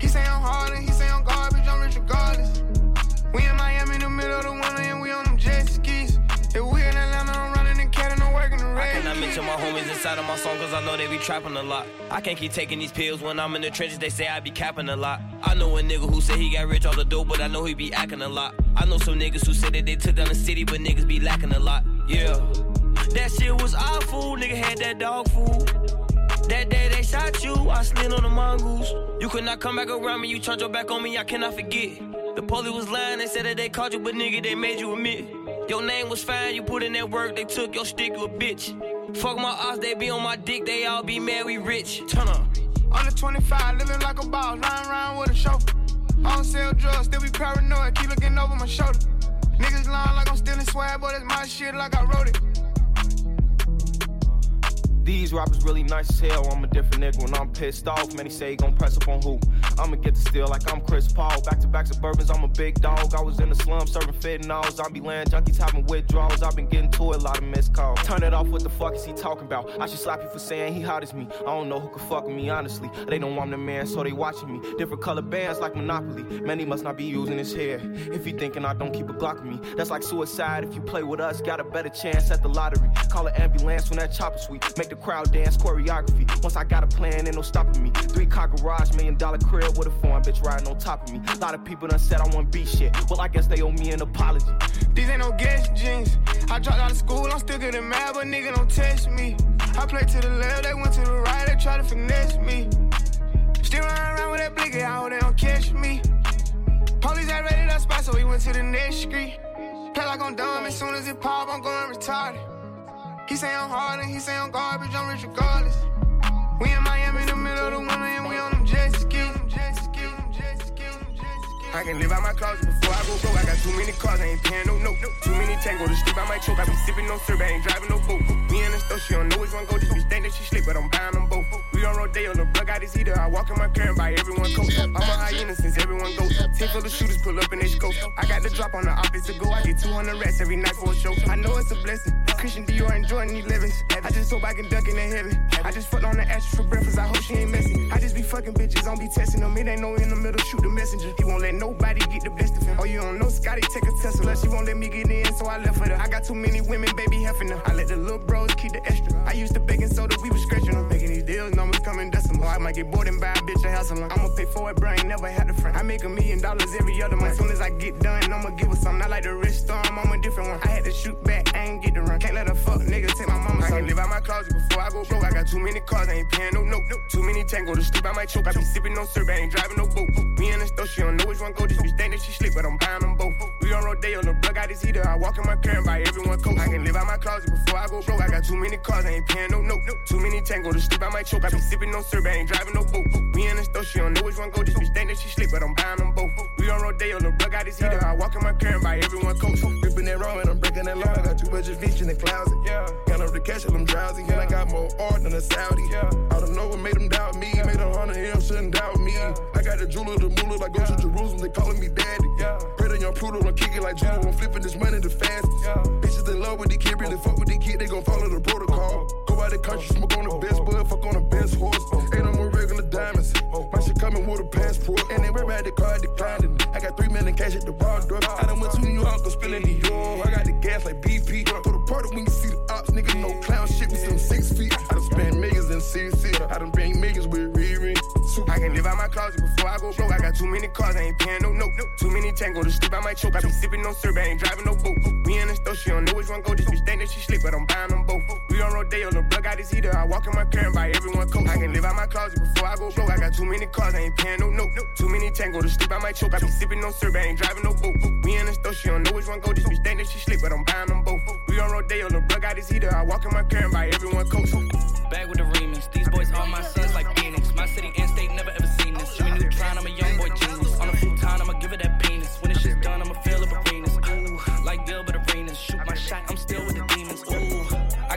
Speaker 14: He say I'm hard and he say I'm garbage, I'm rich regardless. We in Miami in the middle of the winter
Speaker 25: I cannot mention my homies inside of my song cause I know they be trapping a lot. I can't keep taking these pills when I'm in the trenches, they say I be capping a lot. I know a nigga who said he got rich off the dope, but I know he be acting a lot. I know some niggas who said that they took down the city, but niggas be lacking a lot. Yeah. That shit was awful, nigga had that dog food. That day they shot you, I slid on the mongoose. You could not come back around me, you turned your back on me, I cannot forget. The police was lying, they said that they caught you, but nigga, they made you admit. Your name was fine, you put in that work, they took your stick, you a bitch. Fuck my odds, they be on my dick, they all be mad, we rich. Turn up.
Speaker 14: Under 25, living like a boss, riding around with a chauffeur. I don't sell drugs, still be paranoid, keep looking over my shoulder. Niggas lying like I'm stealing swag, but it's my shit like I wrote it.
Speaker 9: These rappers really nice as hell. I'm a different nigga when I'm pissed off. Many say he gon' press up on who? I'ma get the steal like I'm Chris Paul. Back to back suburbans, I'm a big dog. I was in the slum serving fentanyl. Zombie land junkies having withdrawals. I've been getting to a lot of missed calls. Turn it off, what the fuck is he talking about? I should slap you for saying he hot as me. I don't know who could fuck me, honestly. They know I'm the man, so they watching me. Different color bands like Monopoly. Man, he must not be using his hair. If he thinking I don't keep a Glock with me, that's like suicide. If you play with us, got a better chance at the lottery. Call an ambulance when that chopper sweep. Make the the crowd dance choreography. Once I got a plan, ain't no stopping me. Three car garage, million dollar crib with a foreign bitch riding on top of me. A lot of people done said I want be shit. Well, I guess they owe me an apology.
Speaker 27: These ain't no guest jeans. I dropped out of school, I'm still getting mad, but nigga don't test me. I play to the left, they went to the right, they try to finesse me. Still running around with that blicky, I hope they don't catch me. Police had raided that spot, so we went to the next street. Play like I'm dumb, as soon as it pop, I'm going retarded. He say I'm hard and he say I'm garbage, I'm rich regardless. We in Miami in the middle of the winter and we on them jet skis.
Speaker 14: I can live out my closet before I go broke. I got too many cars, I ain't paying no note. Too many tango to sleep, I might choke. I be sipping no syrup, I ain't driving no boat. Me and the store, she don't know which one go. This bitch think that she sleep, but I'm buying them both. On Rodeo, the plug heater. I walk in my car and buy everyone coat. I'm a hyena since everyone goes. Team full of shooters pull up in they scope. I got the drop on the office to go. I get 200 rats every night for a show. I know it's a blessing. Christian Dior and Jordan need livings. I just hope I can duck in the heaven. I just fucked on the ashes for breakfast. I hope she ain't messy. I just be fucking bitches, don't be testing them. It ain't no in the middle, shoot the messenger. He won't let nobody get the best of him. Oh, you don't know Scotty take a Tesla. She won't let me get in, so I left her. I got too many women, baby, heffing her. I let the little bros keep the extra. I used to baking soda, we was scratching them. Deals, numbers coming decimal. I might get bored and buy a bitch a house alone. I'ma pay for it, bro. I ain't never had a friend. I make a million dollars every other month. As soon as I get done, I'ma give her something. I like the rich storm, I'm a different one. I had to shoot back, I ain't get to run. Can't let a fuck nigga take my mama. I can live out my closet before I go broke. I got too many cars, I ain't paying no note. Too many tango to sleep, I might choke. I be sipping no syrup, I ain't driving no boat. Me and the store, she don't know which one go. This bitch think that she sleep, but I'm buying them both. We on Rodeo, the plug got his heater. I walk in my car and buy everyone coat. I can live out my closet before I go broke. I got too many cars, I ain't paying no note. Too many tango to sleep, I might choke. I be sipping no syrup, I ain't driving no boat. We and the store, she don't know which one go. This bitch think that she sleep, but I'm buying them both. We on Rodeo, the plug got his heater. I walk in my car and buy everyone coat.
Speaker 15: Ripping that wrong and I'm breaking that law. I got too much fish in the closet. Yeah. Count up the cash and I'm drowsy. And I got more art than a Saudi. Yeah. I don't know what made them doubt me. Made a hundred him, shouldn't doubt me. I got the jeweler, the moolah, like go to Jerusalem, they calling me daddy. Yeah. Young Pluto, I'm kicking like Judo, I'm flipping this money the fast. Yeah. Bitches in love with the kid, really fuck with the kid, they gon' follow the protocol. Go out the country, smoke on the oh. best bud, fuck on the best horse. Ain't no more regular diamonds. Oh. My shit coming with a passport, and they at the car, declined it. I got three million cash at the bar door. I done went to New York, I'm spilling New York. I got the gas like BP. Throw the party when you see the ops, nigga, no clown shit, we still six feet. I done spent millions in CC, I done bring millions with Riri.
Speaker 14: I can live out my closet before I go broke. I got too many cars, I ain't paying no note. Too many tango to sleep, I might choke. I be sipping no syrup, I ain't driving no boat. We and the store, she don't know which one go. This bitch think she sleep, but I'm buying them both. We on Rodeo, the plug got his heater. I walk in my car and buy everyone coat. I can live out my closet before I go broke. I got too many cars, I ain't paying no note. Too many tango to sleep, I might choke. I be sipping no syrup, I ain't driving no boat. We and the store, she don't know which one go. This bitch think she sleep, but I'm buying them both. We on Rodeo, the plug got his heater. I walk in my car and buy everyone coat.
Speaker 12: Back with the remix. These boys are my sons like Phoenix.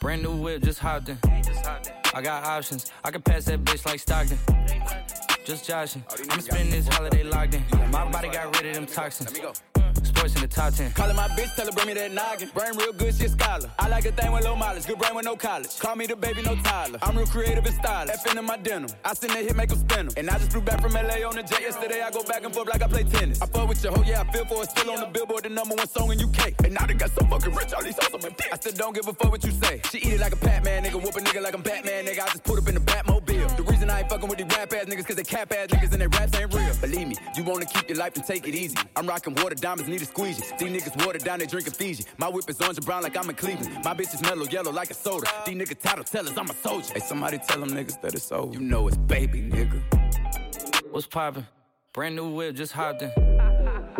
Speaker 12: Brand new whip, just hopped in. I got options, I can pass that bitch like Stockton. Just joshing, I'ma spend this holiday locked in. My body got rid of them toxins. Sports in the top 10.
Speaker 28: Callin' my bitch, tell her bring me that noggin. Brain real good, she a scholar. I like a thing with low mileage, good brain with no college. Call me the baby, no Tyler. I'm real creative and stylish. F in my denim. I send that hit, make them spin 'em. And I just flew back from LA on the jet yesterday. I go back and forth like I play tennis. I fuck with your hoe, yeah, I feel for it. Still on the billboard, the number one song in UK. And now they got so fucking rich, all these hoes on. I still don't give a fuck what you say. She eat it like a Pac-Man, nigga. Whoop a nigga like I'm Batman, nigga. I just put up in the Batmobile. The reason I ain't fucking with these rap ass niggas, cause they cap ass niggas and they raps ain't real. Believe me, you wanna keep your life and take it easy. I'm rocking water diamonds, need a squeegee. These niggas water down, they drinking Fiji. My whip is orange and brown like I'm in Cleveland. My bitch is mellow yellow like a soda. These niggas title tellers, I'm a soldier. Hey, somebody tell them niggas that it's over. You know it's baby, nigga.
Speaker 12: What's poppin'? Brand new whip, just hopped in.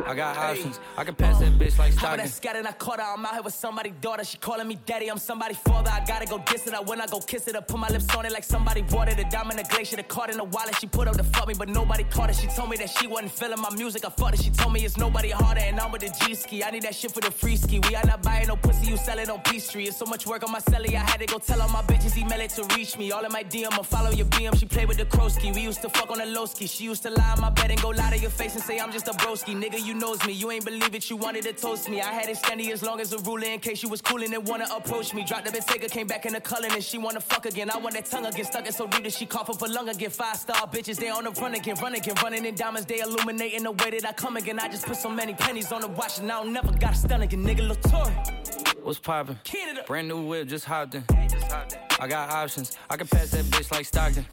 Speaker 29: I got options. I can pass that bitch like Stockton.
Speaker 9: that scattered, I caught her. I'm out here with somebody's daughter. She calling me daddy. I'm somebody's father. I gotta go diss it. I when I go kiss it. I put my lips on it like somebody bought it. A diamond, a glacier, the card in the wallet. She put up to fuck me, but nobody caught it. She told me that she wasn't feeling my music. I fought it. She told me it's nobody harder, and I'm with the G ski. I need that shit for the free ski. We are not buying no pussy. You sell it on P Street. It's so much work on my celly. I had to go tell all my bitches email it to reach me. All in my DM, I follow your BM. She played with the Krosky. We used to fuck on the low ski. She used to lie on my bed and go lie to your face and say I'm just a broski. Nigga, you knows me. You ain't believe it. You wanted to toast me. I had it standing as long as a ruler in case you was coolin' and wanna approach me. Dropped the Bentayga, came back in the color and she wanna fuck again. I want that tongue again, stuck it so deep that she cough up a lung again. Five star bitches, they on the run again, run again, running in diamonds, they illuminating the way that I come again. I just put so many pennies on the watch and I don't never got a stun again, nigga. Latour.
Speaker 29: What's poppin'? Brand new whip, just hopped in. I got options. I can pass that bitch like Stockton.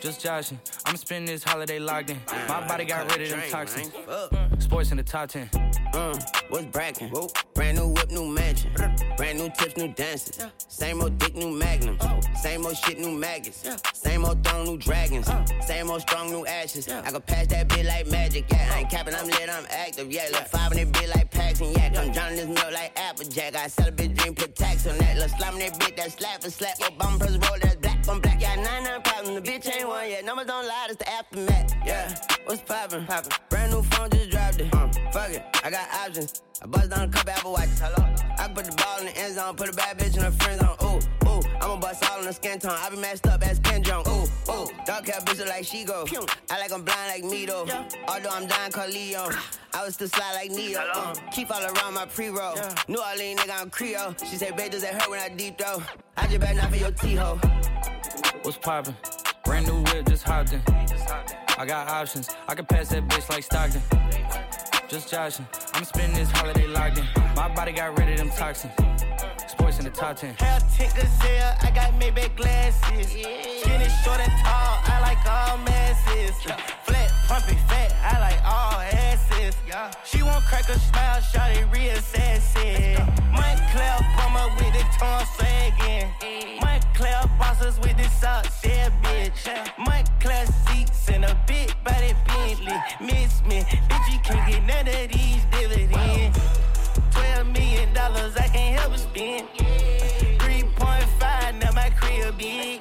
Speaker 29: Just joshing. I'm spending this holiday locked in. My body got rid of them toxins. Sports in the top 10.
Speaker 30: Uh, what's brackin'? Brand new whip, new mansion. Brand new tips, new dances. Same old dick, new magnums. Same old shit, new maggots. Same old throne, new dragons. Same old strong, new ashes. I can pass that bit like magic. Yeah, I ain't capping, I'm lit, I'm active. Yeah, look five in that bit like packs and yak. I'm drowning this milk like Applejack. I sell a bitch dream, put tax on that. Look slime that bit, that slap and slap. Obama press roll, that's black on black. Yeah, nine nine problems. The bitch ain't one yet. Numbers don't lie, it's the aftermath. Yeah, what's poppin'? Poppin'. Brand new phone, just dropped it. Uh, fuck it, I got options. I bust down a couple Apple watches. Hello. I put the ball in the end zone, put a bad bitch in her friend zone. Ooh, I'ma bust all in the skin tone. I be messed up as Ken Jeong. Ooh, ooh, dark hair bitch like she go. I like I'm blind like me though. Although I'm dying called Leo. I was still slide like Neo. Uh, keep all around my pre-roll. New Orleans nigga, I'm Creole. She say, babe, does that hurt when I deep throw? I just better not for your T-ho.
Speaker 29: What's poppin'? Brand new whip, just hopped in. I got options. I can pass that bitch like Stockton. Just joshing. I'm spending this holiday locked in. My body got rid of them toxins. Sports in the top 10.
Speaker 31: Hell, tick gazelle, I got Maybach glasses. Skinny, short, and tall, I like all masses. Flat, pumpy, fat, I like all asses. She won't crack a smile, shot it real sassy. Montclair Palmer with the tongue sagging. Montclair bosses with the socks, yeah, bitch. Montclair seats and a big body Bentley. Miss me, bitch, you can't get none of these dividends. Twelve million dollars, I can't help but spend. 3.5, now my crib big.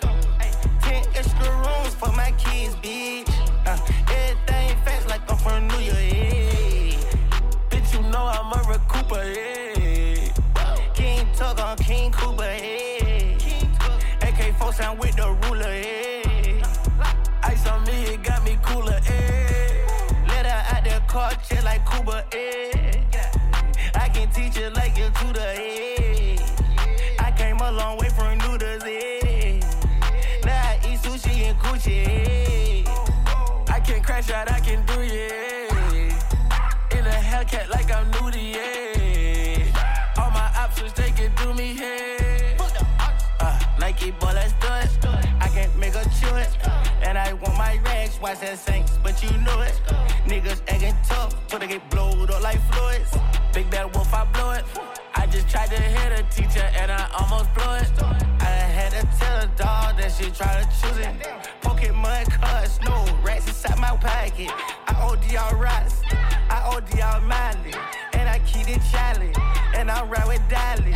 Speaker 31: Ten extra rooms for my kids, bitch. Uh, everything fast like I'm from New York, yeah. Bitch, you know I'm a recouper, yeah. King Tug on King Cooper, yeah. AK-4 sound with the ruler, car, like Cuba, yeah. I can teach you like you tutor, yeah. I came a long way from noodles, yeah. Now I eat sushi and Gucci, yeah. I can crash out, I can do, yeah. In a Hellcat like I'm nudie, yeah. All my options, they can do me, yeah. Uh, Nike ball, let's do it. I can't make a choice. And I want my rags, watch that Saints, but you know it. Niggas acting tough, so they get blowed up like fluids. Big bad wolf, I blow it. I just tried to hit a teacher and I almost blew it. I had to tell a dog that she tried to choose it. Pokemon cards, no rats inside my pocket. I OD all rocks, I OD all Miley. And I keep it Charlie, and I ride with Dolly.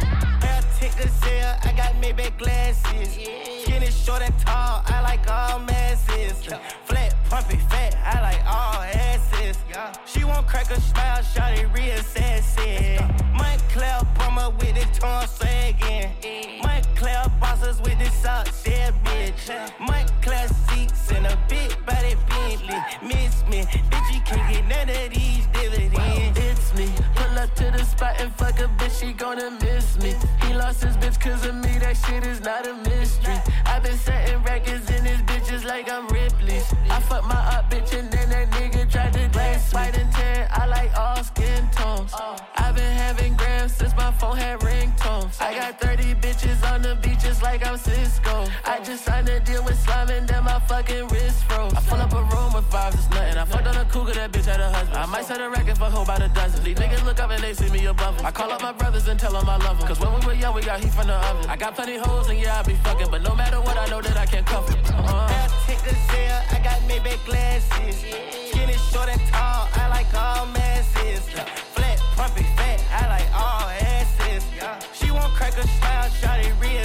Speaker 31: Hair tick sale, I got Maybach glasses. Skinny, short, and tall, I like all masses. Flat, pumpy, fat, I like all asses. She won't crack a smile, shot it real sassy. Montclair Palmer with the tongue sagging. Montclair bosses with the socks, yeah, bitch. Montclair seats and a big body Bentley. Miss me, bitch, you can't get none of these.
Speaker 25: Up to the spot and fuck a bitch, she gonna miss me. He lost his bitch cause of me, that shit is not a mystery. I've been setting records in his bitches like I'm Ripley's. I fuck my up bitch and then that nigga tried to glass white and tan. I like all skin tones. I've been having grams since my phone had ringtones. I got 30 bitches on the beach just like I'm Sisqó. I just signed a deal with slime and then my fucking wrist froze. I pull up a room with vibes, it's nothing. I might set a record for hoe by the dozen. These niggas look up and they see me above 'em. I call up my brothers and tell them I love 'em. Cause when we were young, we got heat from the oven. I got plenty hoes and yeah, I be fucking. But no matter what, I know that I can't 'em. Uh-huh.
Speaker 31: Hair tick gazelle, I got Maybach glasses. Skinny, short, and tall, I like all masses.
Speaker 3: asses. Flat, pumping, fat, I like all asses. She won't crack a smile, shawty real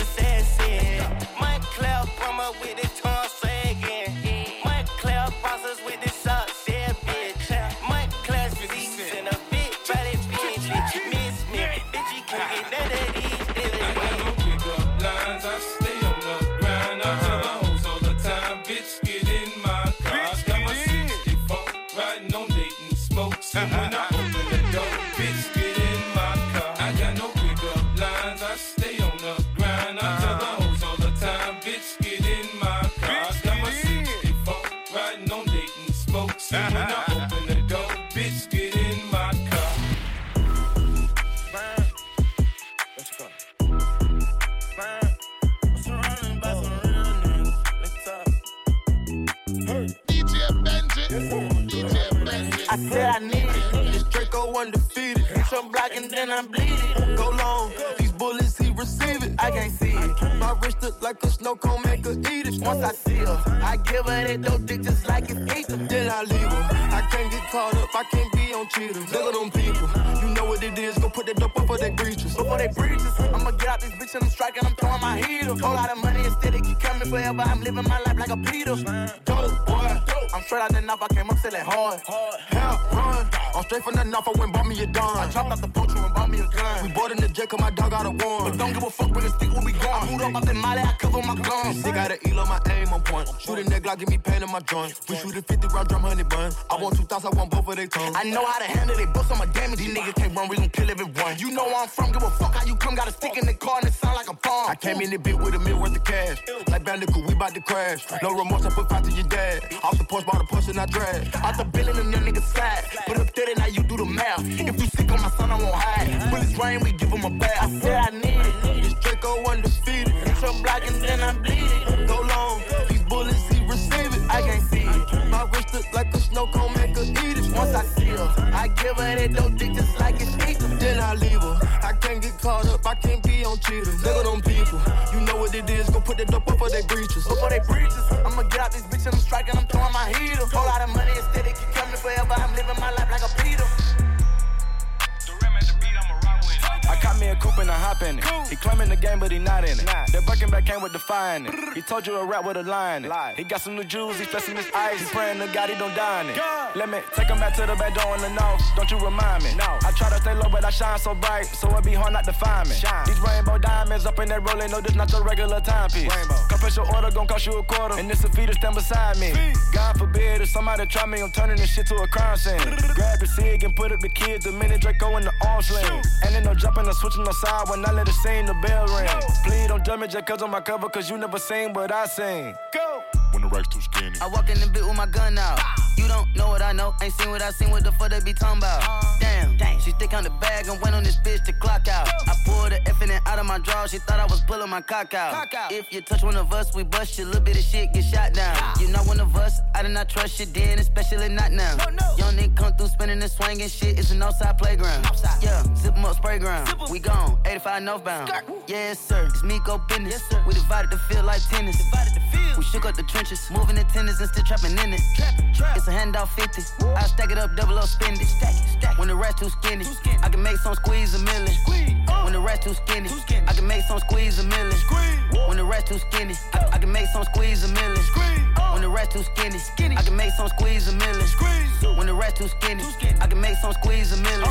Speaker 3: Bitch, then I'm bleeding. Go long. These bullets, he receive it. I can't see it. My wrist look like a snow cone, make her eat it. Once I see her, I give her that dope dick just like it's ether. Then I leave her. I can't get caught up, I can't be on cheaters. Look at them people. You know what it is. Go put that dope up for their breaches. Before they breaches, I'ma get out this bitch and I'm striking, I'm throwing my heater. Whole lot of money instead it keep coming forever. I'm living my life like a Peter. Dope boy. I'm straight out the knife, I came up selling hard. Hell, run. I'm straight from the knife, I went bought me a dime. I chopped out the poacher and bought me a gun. We bought in the jet, cause my dog got a one. But don't give a fuck when the stick when we gone. I moved up out the molly, I cover my guns. Sick out of Elo, my aim on point. Shoot a nigga, Glock, give me pain in my joint. We shoot a 50 round drum, honey bun. I want two thoughts, I want both of their tongues. I know how to handle it, books, I'm a damage. These niggas can't run, we gon' kill everyone. You know where I'm from, give a fuck how you come. Got a stick in the car and it sound like a bomb. I came in the bit with a mil worth of cash. Like Bandicoot, we bout to crash. No remorse, I put five to your dad. Off the porch, bought a push and I drag. Out the billing and your niggas slide. Put up 30, now you do the math. If you sick on my son, I won't hide. Bullets rain, we give him a bath. I said I need it. This Draco undefeated. Bitch, I'm blocking, then I'm bleeding. Go long. These bullets, he receive My wrist look like a snow cone, make her eat it. Once I see her, I give her that dope dick just like it's ether. Then I leave her. I can't get caught up, I can't be on cheaters. Look at them people. You know what it is. Go put that dope up for their breaches. Up for they breaches, I'ma get out this bitch and I'm striking, I'm throwing my heater. Whole lot of money instead, it keep coming forever. I'm living my life like a Peter.
Speaker 23: I caught me a coupe and I hop in it. He claiming the game, but he not in it. That Birkin back came with in it. He told you a rap with a line. He got some new jewels, he flexing his eyes. He praying to God he don't die in it. Let me take him back to the back door in the north. Don't you remind me? No. I try to stay low, but I shine so bright, so it be hard not to find me. Shine. These rainbow diamonds up in that rolling, no, this not your regular timepiece. Compress your order, gon' cost you a quarter, and this a fee to stand beside me. God forbid if somebody try me, I'm turning this shit to a crime scene. Grab the cig and put up the kid, the minute Draco in the arm sling. And then no jumping or switching no side when I let it sing the bell ring. Please don't judge me just cause on my cover, cause you never sing, what I sing. Go!
Speaker 32: When the rack's too skinny.
Speaker 33: I walk in the bit with my gun out. You don't know what I know, ain't seen what I seen, what the fuck they be talking about. Damn, she stick on the bag and went on this bitch to clock out. I pulled the F in it out of my draw, she thought I was pulling my cock out. If you touch one of us, we bust you, little bit of shit get shot down. You not one of us, I did not trust you then, especially not now. Young nigga come through spinning and swinging shit, it's an outside playground. Outside. Yeah, zip 'em up, spray ground. We gone, 85 northbound. Yes, sir, it's me go business. We divided the field like tennis. We shook up the trenches, moving the tennis and still trapping in it. It's a handout 50. I stack it up, double up, spend it. When the rest too skinny, I can make some squeeze a million. When the rest too skinny, I can make some squeeze a million. When the rest too skinny, I, I can make some squeeze a million. When the rest too skinny, I can make some squeeze a million. When the rest too skinny, I can make some squeeze a million.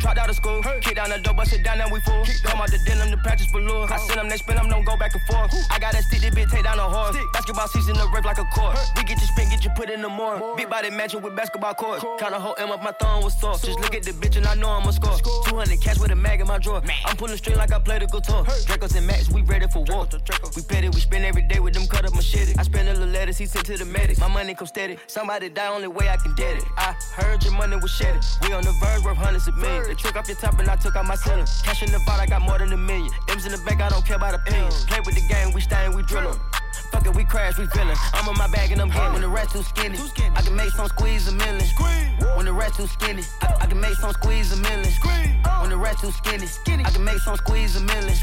Speaker 23: Dropped out of school, kick down the door, bust it down, and we full. Come out the denim, the patches for lure. I send them, they spin them, don't go back and forth. I got that stick, this bitch take down a horse. Basketball season, the rip like a court. We get you spin, get you put in the more. Big body matching with basketball courts. Kinda whole M up, my thumb was sore. Just look at the bitch and I know I'ma score. 200 cash with a mag in my drawer. I'm pulling straight like I played a guitar. Dracos and Max, we ready for war. We petty, we spend every day with them cut up machete. I spend a little letters, he sent to the medic. My money come steady. Somebody die, only way I can get it. I heard your money was shedded. We on the verge, worth hundreds of millions. They took off your top and I took out my ceiling. Cash in the vault, I got more than a million. M's in the bank, I don't care about opinions. Play with the game, we stain, we drillin'. Fuck it, we crash, we feelin'. I'm on my bag and I'm getting.
Speaker 33: When the rest too skinny, I can make some squeeze a million. When the rest too skinny, I, I can make some squeeze a million. When the rest too skinny, I can make some squeeze a million.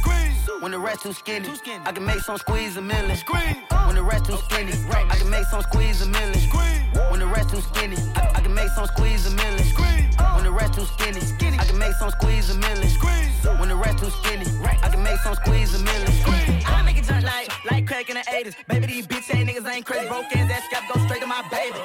Speaker 33: When the rest too skinny, I can make some squeeze a million. When the rest too skinny, I can make some squeeze a million. When the rest too skinny, I, I can make some squeeze a million. When the rest too skinny, skinny. I can make some squeeze a million. Squeeze. When the rest too skinny, right. I can make some squeeze a million. Squeeze.
Speaker 9: I make it jump like, like crack in the 80s. Baby, these bitch ass niggas ain't crazy. Broke ass that scap go straight to my baby.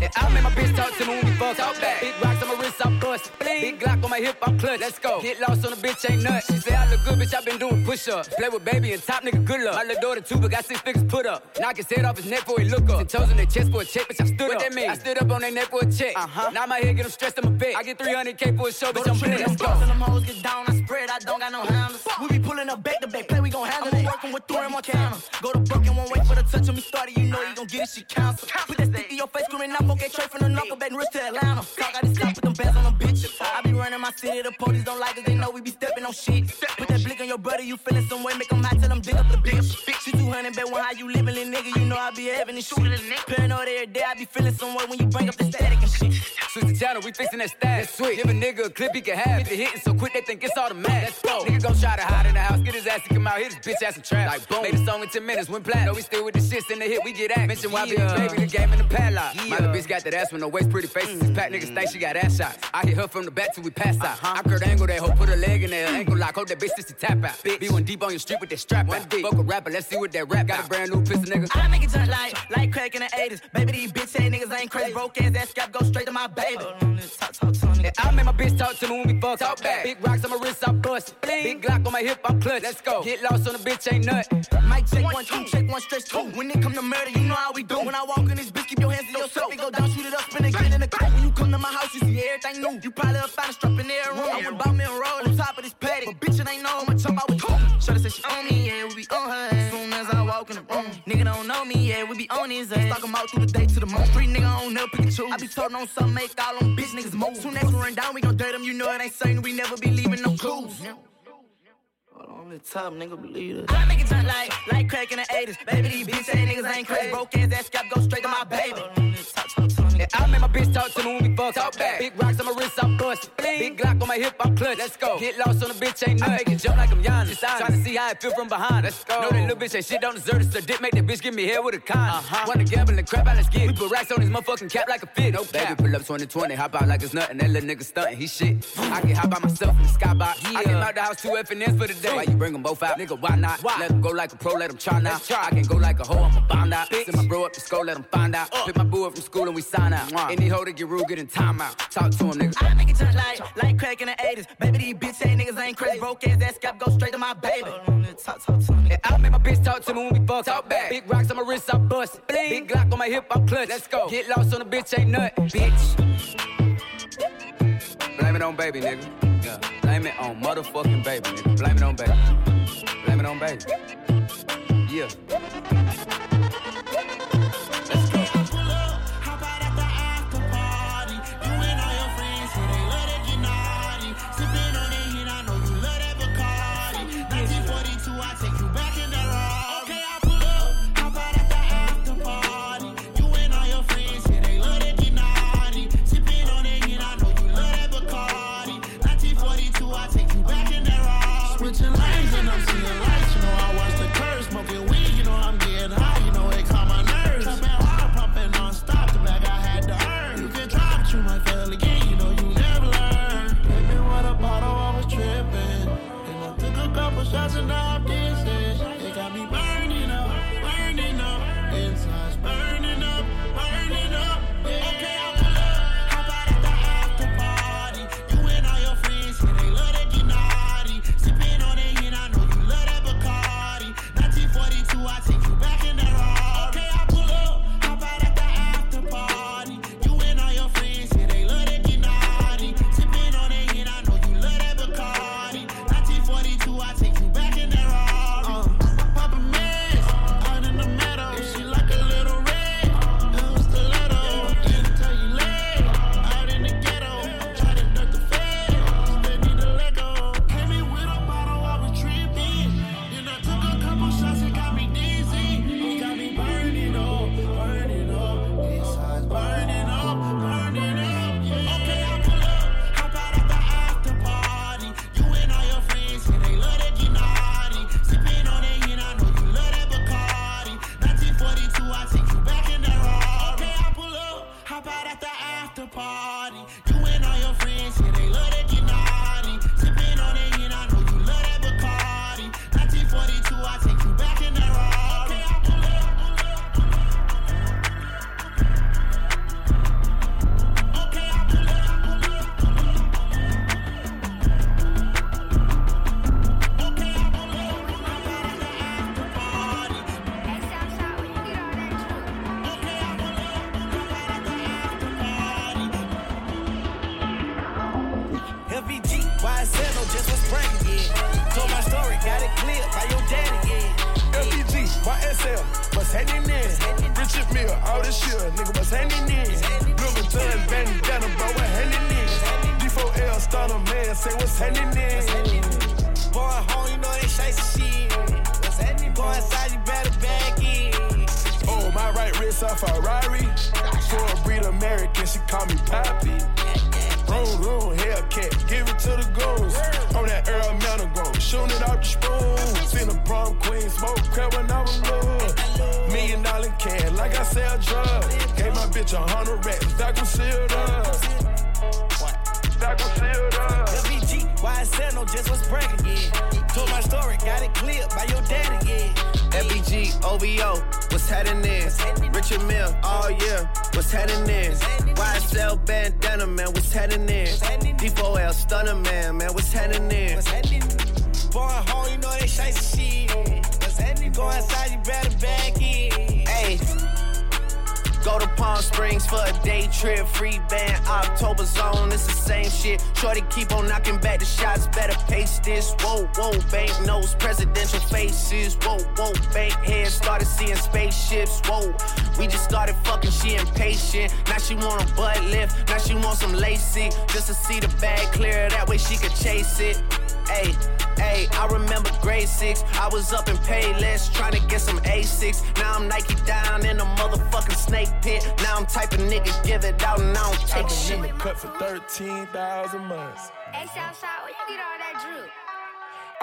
Speaker 28: Yeah, I make my bitch talk to me when we fuck. Talk back. Big rocks on my wrist, Bust. Big Glock on my hip, I'm clutch. Let's go. Get lost on the bitch, ain't nuts. She say I look good, bitch, I been doing push ups. Play with baby and top nigga, good luck. My little daughter too, but got six figures put up. Knock his head off his neck before he look up. And toes in their chest for a check, bitch, I stood
Speaker 9: What
Speaker 28: up.
Speaker 9: that mean?
Speaker 28: I stood up on their neck for a check. Uh-huh. Now my head get them stressed, I'm a bet. I get 300k for a show, bitch, I'm blessed. Let's
Speaker 9: go. Till them hoes get down, I spread, I don't got no handles. We be pulling up back to back, play, we gon' handle it. Working with Thor and Montana. Go to Brooklyn, and won't wait for the touch of me started, you know you gon' get it, shit cancel. Put that stick in your face, screaming out, okay, straight from the knuckle, back and wrist to Atlanta. Talk, just stop, put them bands on them bitches. I be running my city, the police don't like us, they know we be stepping on shit. Put that blick on your brother, you feeling some way, make them hot till them dig up the bitch. She 200, bet one how you living, little nigga, you know I be having this shit. Paranoid every day, I be feeling some way when you bring up the static and shit.
Speaker 28: Switch the channel, we fixing that stack. That's sweet. Give a nigga a clip he can have. If it hitting so quick, they think it's automatic. Let's go. Nigga gon' try to hide in the house, get his ass to come out, hit his bitch ass some trap. Like boom. Made a song in 10 minutes, went platinum. Know we still with the shits in the hit, we get at. Mention why
Speaker 9: Yeah.
Speaker 28: baby, the game in the padlock.
Speaker 9: Yeah.
Speaker 28: My little bitch got that ass with no waist, pretty faces. Six pack niggas think she got ass shots. I hit her from the back till we pass out. Uh-huh. I curved angle that hoe, put a leg in there. Ankle lock, hold that bitch just to tap out. Be one deep on your street with that strap out. Fuck a rapper, let's see what that rap got. a brand new pistol, nigga.
Speaker 9: I make it jump like, like crack in the 80s. Baby, these bitch ass niggas ain't crazy. Broke ass, that scap go straight to my baby.
Speaker 28: Yeah, I make my bitch talk to me when we fuck. Talk back. Big rocks on my wrist, I bust. Big Glock on my hip, I'm clutch. Let's go. Get lost on the bitch, ain't nut.
Speaker 9: Mic check one, two, check one, stretch two. When it come to murder, you know how we do. When I walk in this bitch, keep your hands to yourself. It go down, shoot it up, spin it, get in the coat. When you come to my house, you see everything new. You probably will find a strap in there room. I went about me and roll on top of this paddock. But bitch, it ain't know I'ma jump out with two. Shorty said she on me, yeah, we be on her ass. Soon as I walk in the room, nigga don't know me, yeah, we be on his ass. Talk him out through the day to the moon. Street nigga on never pick and choose. I be talking on something, make all them bitch niggas move. Soon as we run down, we gon' dirt them. You know it ain't certain, we never be leaving no clues. On the top, nigga, believe it. I make it jump like, like crack in the 80s. Baby, these bitch ass niggas ain't crazy. Broke ass, that scap go straight to my baby.
Speaker 28: Yeah, I make my bitch talk to me when we fuck. Talk back. Big rocks on my wrist, I'm bust. Big Glock on my hip, I'm clutch. Let's go. Get lost on the bitch, ain't nothing. I make it jump like I'm Giannis. Trying to see how it feel from behind. Let's go. Know that little bitch ain't shit, don't deserve it. So dick make that bitch give me hair with a con. Uh-huh. Wanna gamble and crap out, let's get it. We put racks on his motherfucking cap like a fit. No cap. Baby, pull up 2020, hop out like it's nothing. That little nigga stunting, he shit. I can hop out myself in the skybox. I came out the house two F and for the day. Why you bring them both out? Nigga, why not? Why? Let him go like a pro, let him try now. I can go like a hoe, I'm a bound out. Send my bro up to school, let him find out. Pick my boo up from school and we sign out. Any hoe to get rude, get in timeout. Talk to him, nigga.
Speaker 9: I make it jump like, like crack in the 80s. Baby, these bitch ass niggas ain't crazy. Broke ass, that scap go straight to my baby.
Speaker 28: Yeah, I make my bitch talk to me when we fuck. Talk back. Big rocks on my wrist, I bust. Big Glock on my hip, I'm clutch. Let's go. Get lost on the bitch, ain't nut. Bitch. Blame it on baby, nigga. Yeah. Blame it on motherfucking baby, nigga. Blame it on baby. Blame it on baby. Yeah.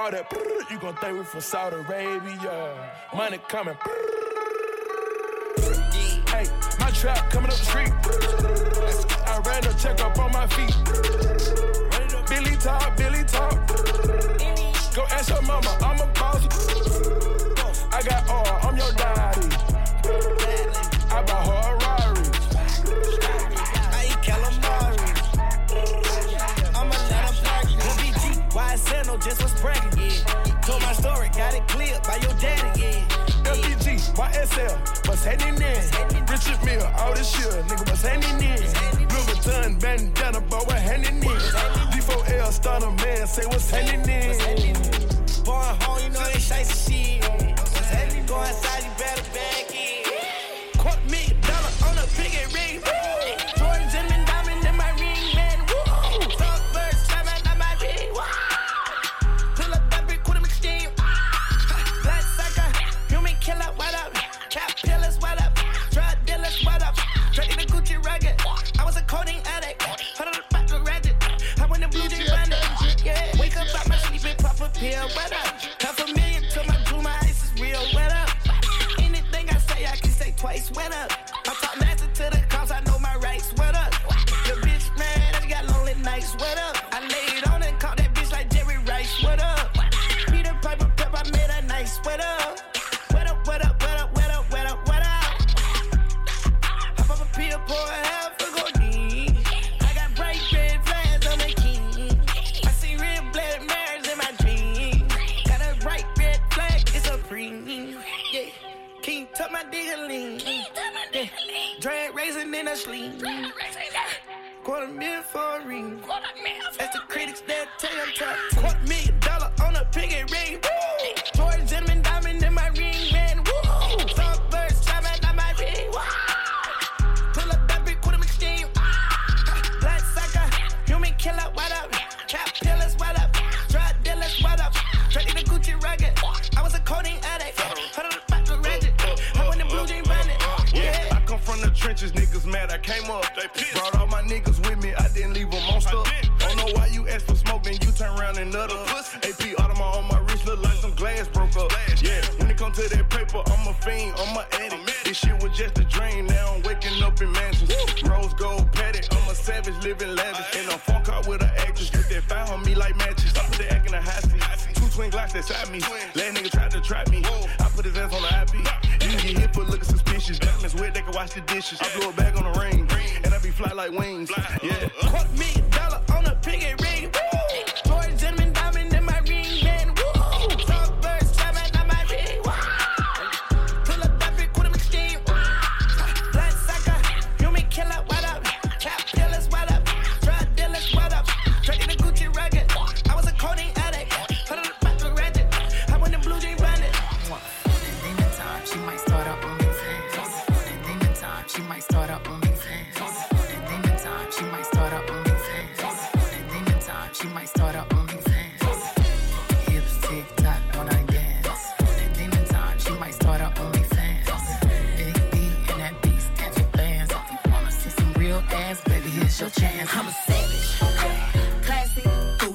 Speaker 34: All that brrr, you gon' think we from Saudi Arabia. Money coming. Hey, my trap coming up the street. I ran a check up on my feet. Billy talk, Billy talk. Go ask your mama, I'm a boss. I got all, I'm your
Speaker 31: dad. know just what's bragging. Yeah. Told my story, got it cleared by your daddy. Yeah.
Speaker 34: LPG, YSL, what's happening in? Richard Mille, all this shit, nigga, what's happening in? Louis Vuitton, bandana, boy, what's happening in? D4L, starter man, say what's happening in?
Speaker 31: Born home, you know this ain't shit. What's happening? Go inside, you better back in.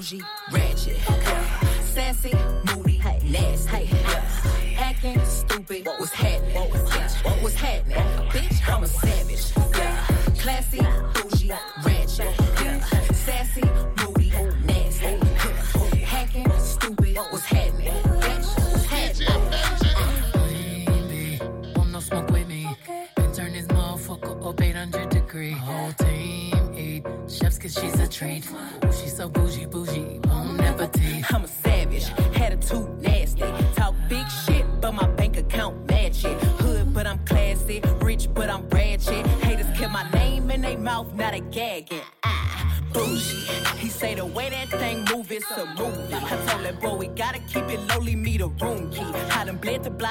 Speaker 35: Bougie, ratchet. Sassy, moody, nasty. Acting stupid, what's happening? Bitch, what's happening? Bitch, I'm a savage.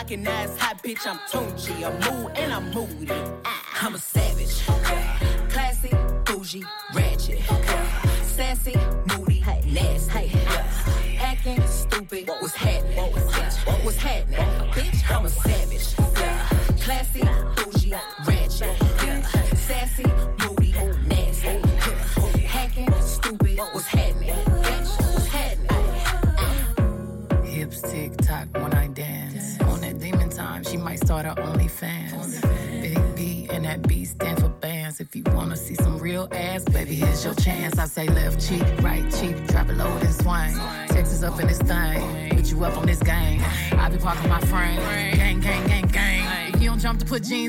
Speaker 35: And now hot, bitch. I'm Tunchi. I'm mood and I'm moody. Ah, I'm a savage.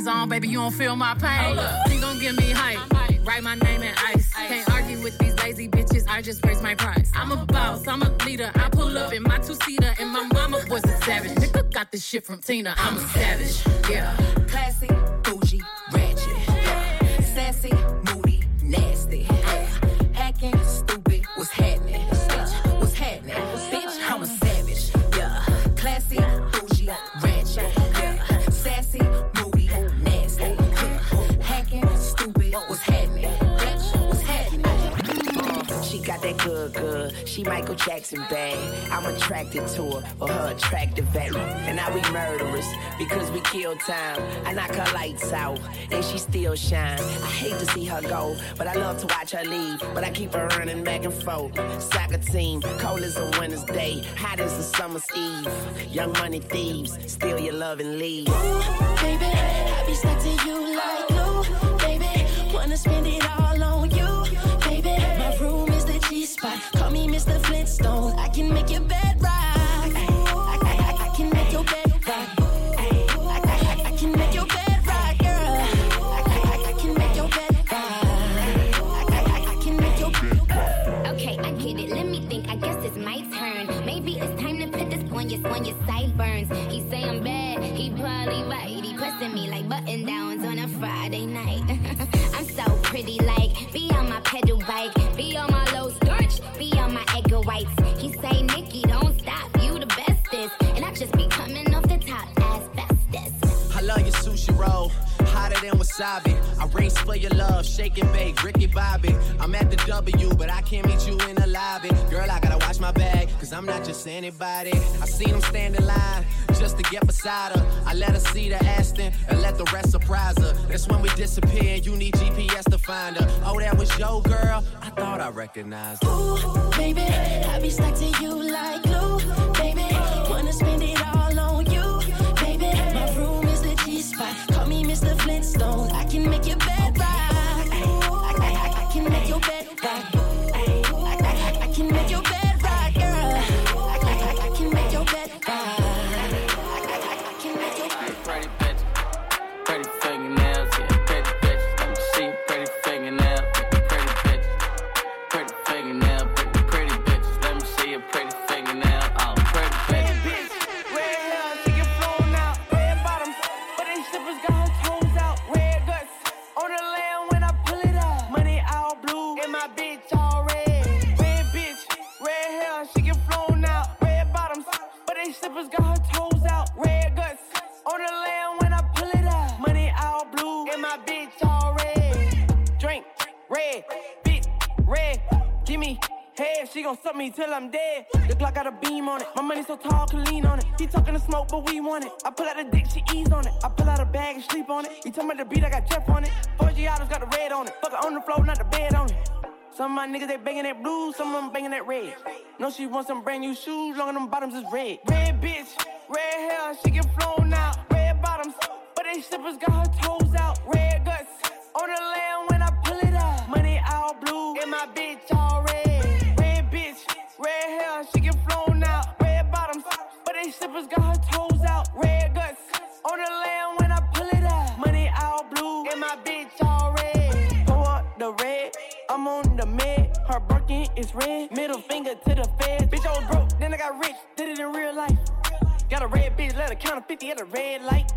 Speaker 36: On, baby, you don't feel my pain. Please don't give me hype. Write my name in ice. Can't argue with these lazy bitches. I just raise my price. I'm a boss. I'm a leader. I pull up in my two seater, and my mama was a savage. Nigga got this shit from Tina. I'm a savage. Yeah.
Speaker 30: Attracted to her for her attractive value. And now we murderers because we kill time. I knock her lights out and she still shine. I hate to see her go, but I love to watch her leave. But I keep her running back and forth. Soccer team, cold as a winter's day, hot as a summer's eve. Young money thieves, steal your love and leave.
Speaker 29: Ooh, Baby, I be stuck to you like glue. Baby, wanna spend it all on you. Call me Mr. Flintstone. I can make your bed rock. I, I, I, I can make your bed rock. I, can make your bed rock, girl. I, can make your bed rock. I, can make your bed.
Speaker 37: Okay, I get it. Let me think. I guess it's my turn. Maybe it's time to put this on your on your sideburns. He say I'm bad. He probably right. He pressing me like button downs on a Friday night. I'm so pretty,
Speaker 38: Ricky Bobby. I'm at the W, but I can't meet you in the lobby. Girl, I gotta watch my bag, cause I'm not just anybody. I seen him stand in line just to get beside her. I let her see the Aston and let the rest surprise her. That's when we disappear you need GPS to find her. Oh, that was your girl? I thought I recognized her.
Speaker 29: Ooh, baby, I be stuck to you like glue. Baby, wanna spend it all on you. Baby, my room is the G spot. Call me Mr. Flintstone. I can make your bed rock. Bed rock.
Speaker 39: Till I'm dead. The Glock got a beam on it. My money so tall, can lean on it. He talking to smoke, but we want it. I pull out the dick, she ease on it. I pull out a bag and sleep on it. He talking about the beat, I got Jeff on it. Forgiatos got the red on it. Fuck it on the floor, not the bed on it. Some of my niggas, they banging that blue, some of them banging that red. No, she wants some brand new shoes, long on them bottoms is red. Red bitch, red hair, she get flown out. Red bottoms, but they slippers got her toes out. Red guts, on the land when I pull it out. Money all blue, and my bitch all red. Red hair, she get flown out. Red bottoms, but they slippers got her toes out. Red guts, on the land when I pull it out. Money all blue, and my bitch all red. Pour up the red, I'm on the med. Her Birkin is red. Middle finger to the feds. Bitch, I was broke, then I got rich. Did it in real life. Got a red bitch, let her count to 50 at a red light.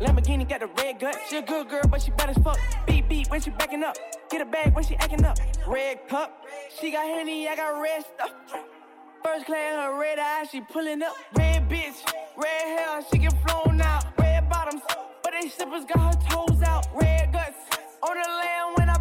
Speaker 39: Lamborghini got the red gut. She a good girl, but she bad as fuck. Beat beat when she backing up. Get a bag when she acting up. Red cup. She got henny, I got red stuff. First class, her red eyes, she pulling up. Red bitch, red hair, she get flown out. Red bottoms, but they slippers got her toes out. Red guts, on the land when I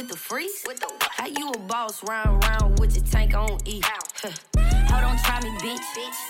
Speaker 40: with the
Speaker 41: freeze. How you a boss round round with your tank on E? Huh. Hold on, try me, bitch.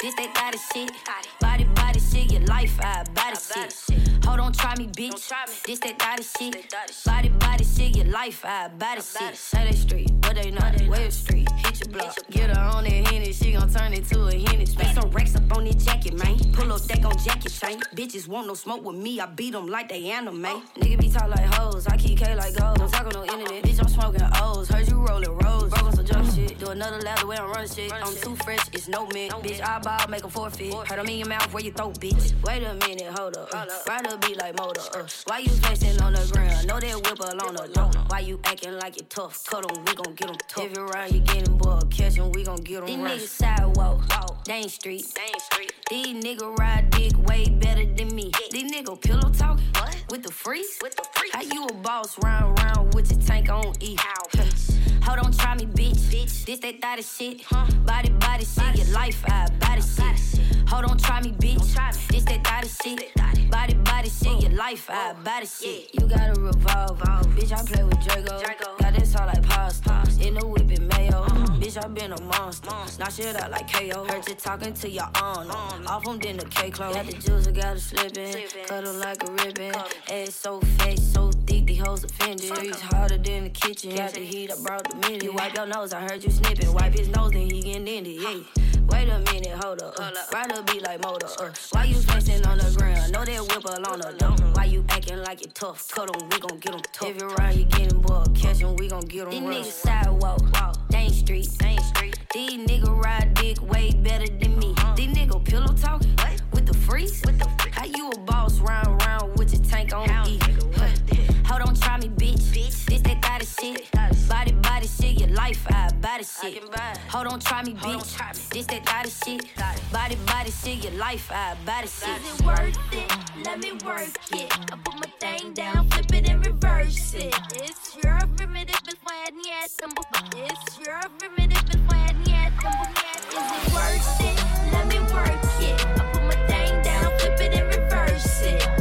Speaker 41: This that body shit. Body, body shit, your life, I body shit. Hold on, try me, bitch. This that body shit. Body, body shit, your life, I body shit. Say they street, but they not. West Street, hit your block. Get her on that henny, she gon' turn into a henny. Spend some racks up on this jacket, man. Pull up deck on jacket chain. Bitches want no smoke with me, I beat them like they anime. Oh. Nigga be talk like hoes, I keep K like gold. Don't talk on no internet, bitch, I'm smoking O's. Heard you rolling rolls, broke on some junk shit. Do another lap the way I'm running shit. I'm too fresh, it's no mint. Bitch, I ball, make a forfeit. Heard them in your mouth where you throw, bitch. Wait a minute, hold up. Uh, ride a beat like motor. Uh, why you flexing on the ground? Know that whip alone the door. Why you acting like you tough? Cut 'em, we gon' get 'em tough. If you run, you getting bored. Catch 'em, we gon' get get 'em
Speaker 42: These niggas
Speaker 41: sidewalk, Dane Street. Street. These niggas ride dick way better than me. These niggas pillow talking What? with the freeze. With the freeze. How you a boss round round with your tank on E? How? Hold on, try me, bitch. bitch. This that thought shit. Huh? Body, body shit. Your life, I body shit. Hold on, try me, bitch. This that thought shit. Body, body shit. Your life, I body shit. You gotta revolve, bitch. I play with Draco. Got this all like pasta. In the whip and mayo. Uh-huh. Bitch, I been a monster. Knock shit out like KO. Heard you talking to your aunt. Off them then the K clothes. Got the juice, I got it slipping. Cut 'em like a ribbon. Ass so fat, so thick, these hoes offended. Streets harder than the kitchen. Got the heat, I brought the minute. You wipe your nose, I heard you snipping. Wipe his nose, then he getting ended. Yeah. Wait a minute, hold up. Uh, ride a beat like motor. Uh, why you flexing on the ground? Know that whip alone the door. Why you acting like you tough? Cut 'em, we gon' get 'em tough. If you run, you getting bored. Catch 'em, we gon' get 'em
Speaker 42: These
Speaker 41: rough.
Speaker 42: niggas
Speaker 41: sidewalk, Dane Street. Dane Street. These niggas ride dick way better than me. These niggas pillow talking with the freeze. With the How you a boss round round with your tank on E? Hold on, try me, bitch. This that thought shit. Body, body shit. Your life, I body shit. Hold on, try me, bitch. This that thought shit. Body, body shit. Your life, I body shit.
Speaker 42: Is it worth it? Let me work it. I put my thing down, flip it and reverse it. It's your primitive is when yes, It's your primitive is when yes, Is it worth it? Let me work it. I put my thing down, flip it and reverse it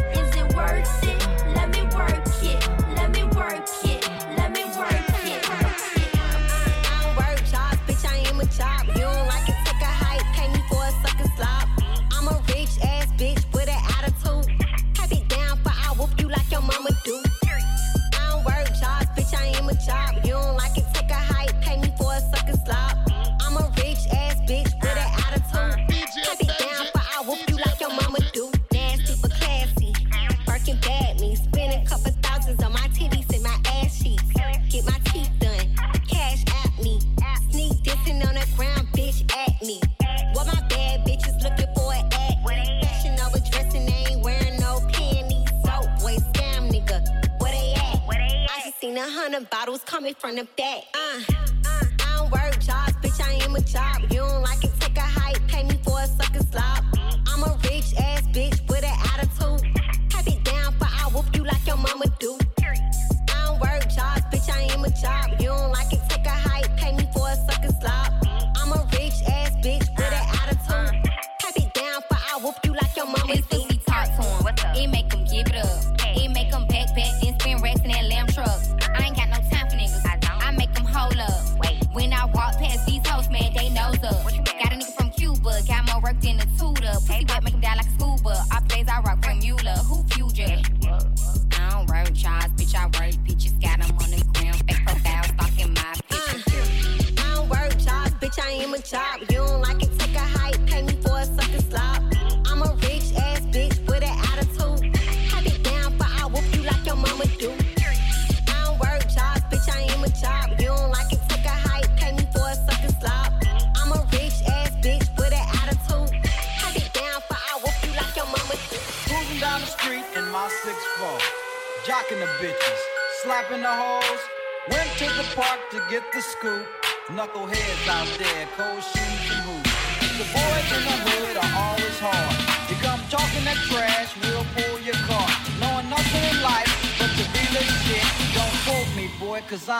Speaker 37: hundred bottles coming from the back. Uh, I don't work jobs, bitch, I am a job. You don't like it, take a hike, pay me for a sucker slop. I'm a rich ass bitch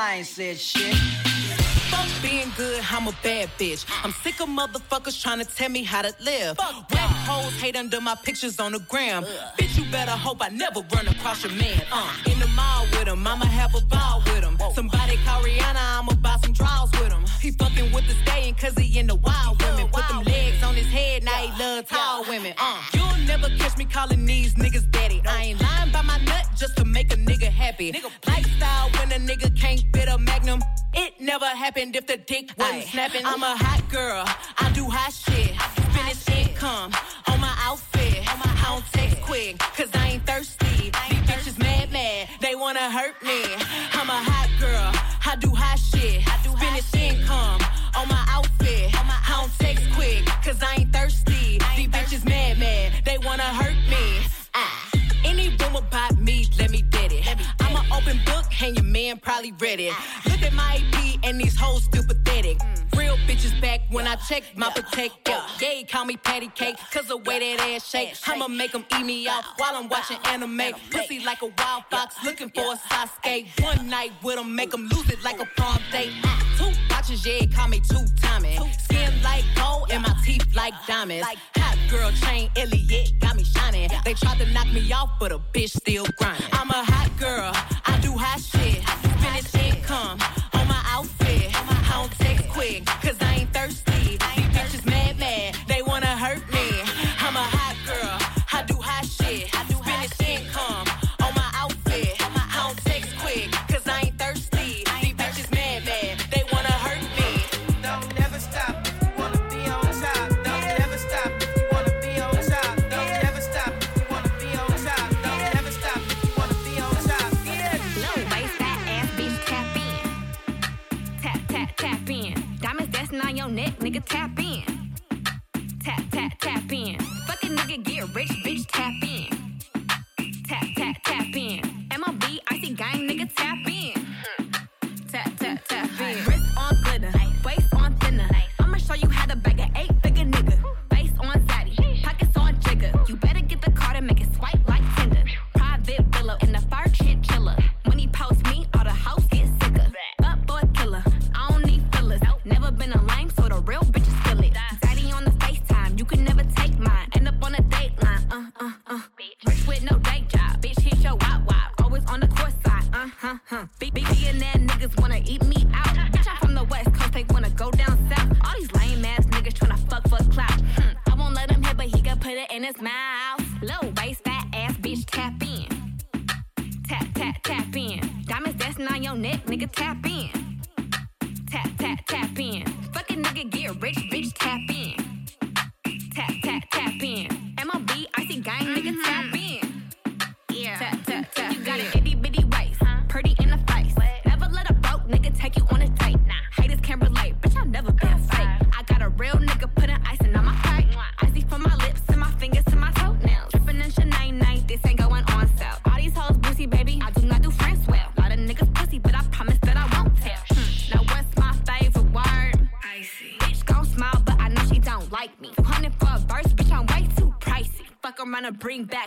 Speaker 37: I
Speaker 42: ain't
Speaker 43: said shit.
Speaker 35: Fuck being good, I'm a bad bitch. I'm sick of motherfuckers trying to tell me how to live. Fuck Whack hoes hate under my pictures on the gram. Bitch, you better hope I never run across your man. Uh, in the mall with him, I'ma have a ball with him. Somebody call Rihanna, I'ma buy some draws with him. He fucking with the staying cause he in the wild women. Put them legs on his head, now he love tall women. Uh, you'll never catch me calling these niggas daddy. I ain't lying happy. Nigga. Lifestyle when a nigga can't fit a magnum. It never happened if the dick wasn't snapping. I'm a hot girl, I do hot shit. Finish income on my outfit. I don't text quick. and your man probably read it. Look at my AP and these hoes still pathetic. Real bitches back when I check my protector. Yeah, call me patty cake, cause the way that ass shakes. I'ma make them eat me out while I'm watching anime. Pussy like a wild fox looking for a Sasuke. One night with them, make them lose it like a prom date. Two watches, yeah, call me two timing. Skin like gold and my teeth like diamonds. Hot girl chain, Eliantte, got me shining. They tried to knock me off, but a bitch still grinding. I'm a hot girl. I
Speaker 44: assim. bring back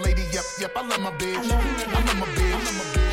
Speaker 45: lady, yep, yep, I love my bitch. I love my bitch.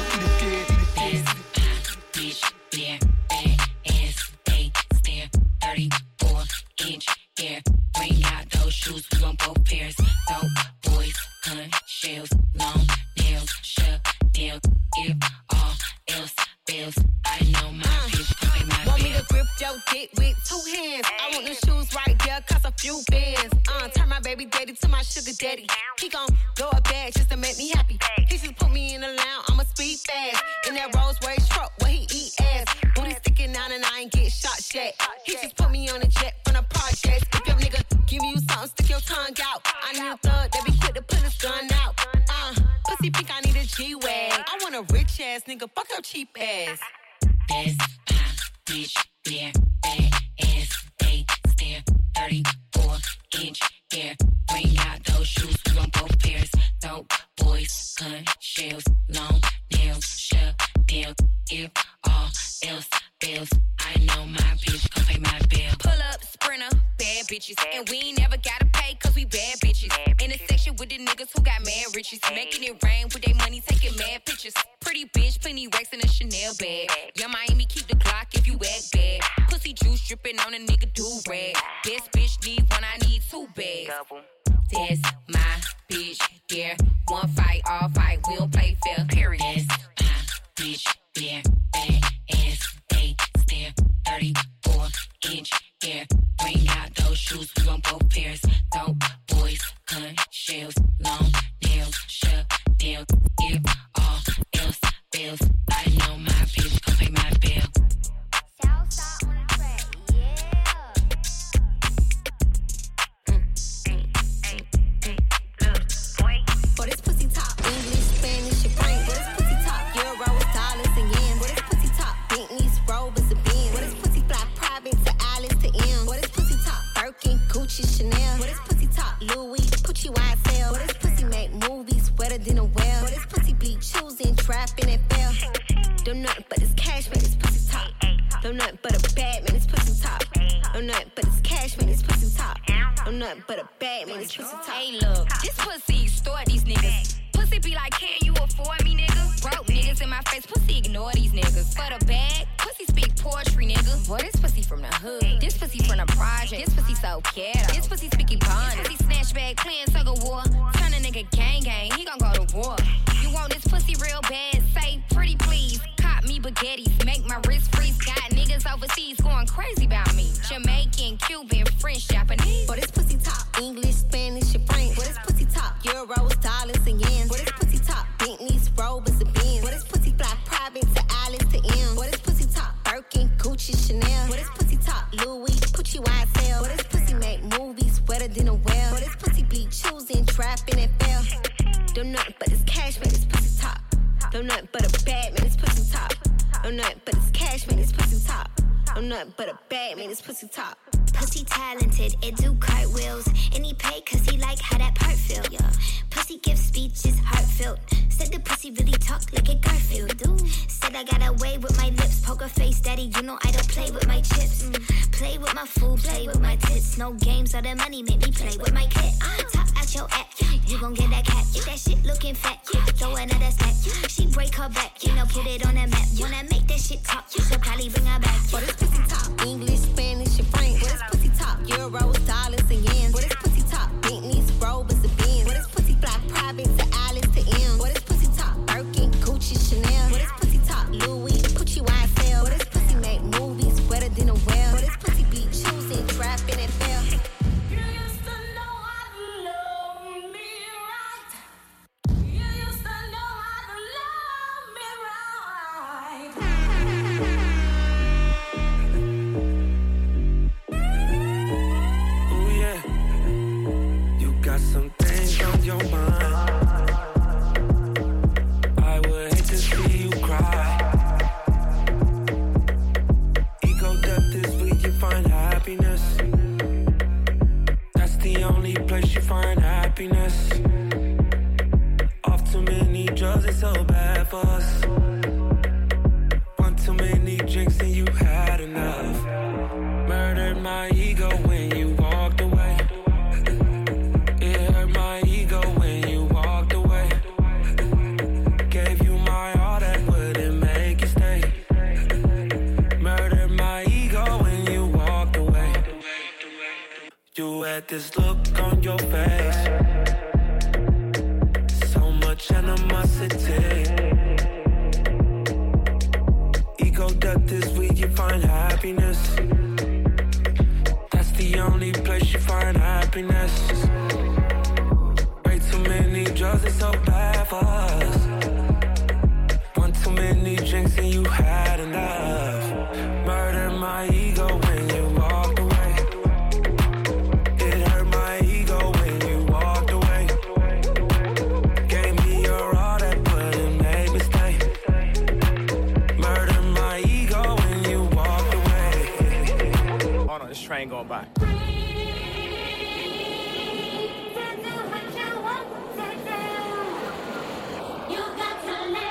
Speaker 46: A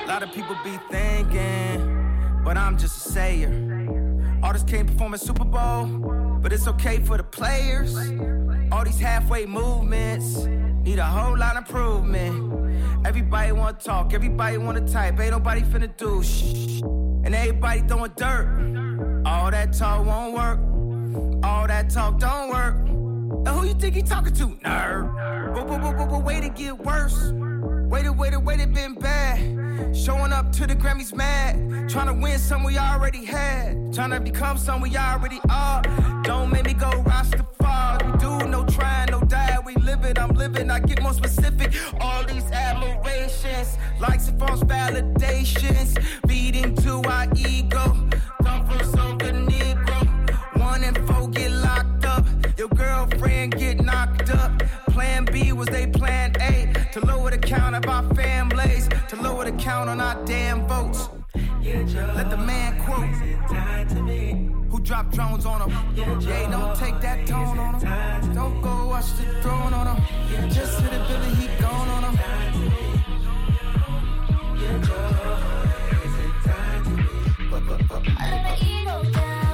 Speaker 9: lot of people be thinking, but I'm just a sayer. Artists can't perform at Super Bowl, but it's okay for the players. All these halfway movements need a whole lot of improvement. Everybody wanna talk, everybody wanna type, ain't nobody finna do shh. And everybody throwing dirt. All that talk won't work that talk don't work. And who you think he talking to? Nerd. But, but, but, but, but way to get worse. Waited, waited, waited, been bad. Showing up to the Grammys mad. Trying to win some we already had. Trying to become some we already are. Don't make me go Rastafari. We do no trying, no die. We live it, I'm living. I get more specific. All these admirations, likes and false validations. feeding to our ego. Come from some get knocked up. Plan B was they plan A to lower the count of our families, to lower the count on our damn votes. Let the man quote who dropped drones on him. Yeah, don't take that tone on him. Don't go watch the throne on him. Just hit it, Billy, he gone on him.
Speaker 47: I let my ego down, and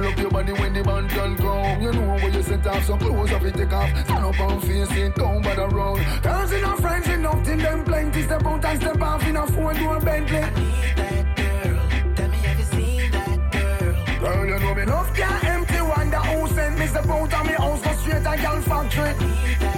Speaker 47: down.
Speaker 43: Bubble up your body when the band can come. You know where you set off, so clothes off it take off. Stand up and face it, down by the road. Girls enough, friends enough, till them plenty. Step out and step off in a four door Bentley. Girl, you know me enough, can't empty. Wonder who sent me step out of me house, go straight to girl factory. Alright,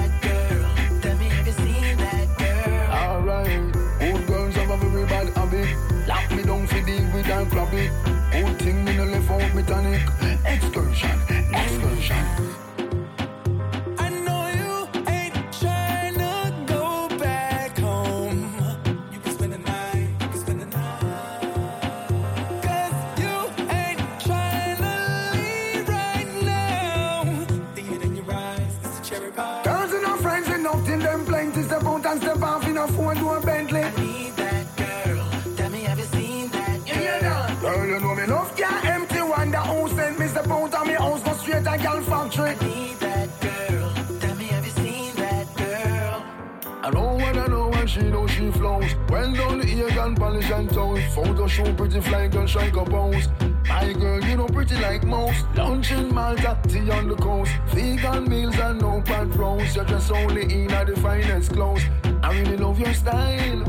Speaker 43: Well done, the ear and polish and toes. Photo show pretty fly girl strike a pose. My girl, you know pretty like most. Lunch in Malta, tea on the coast. Vegan meals and no pad roast. You're just only in at the finest clothes. I really love your style.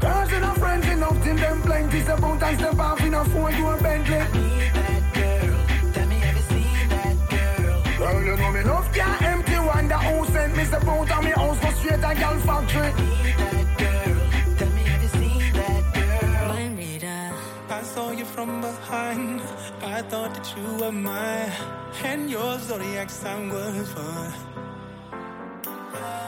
Speaker 43: Girls enough, friends enough, till them plenty. Step out and step off in a four door Bentley. Girl, you know me enough, can't empty. Wonder who sent me step out of me house, go straight to girl factory.
Speaker 48: Mind
Speaker 49: you from behind. I thought that you were mine. And your zodiac sign was fun.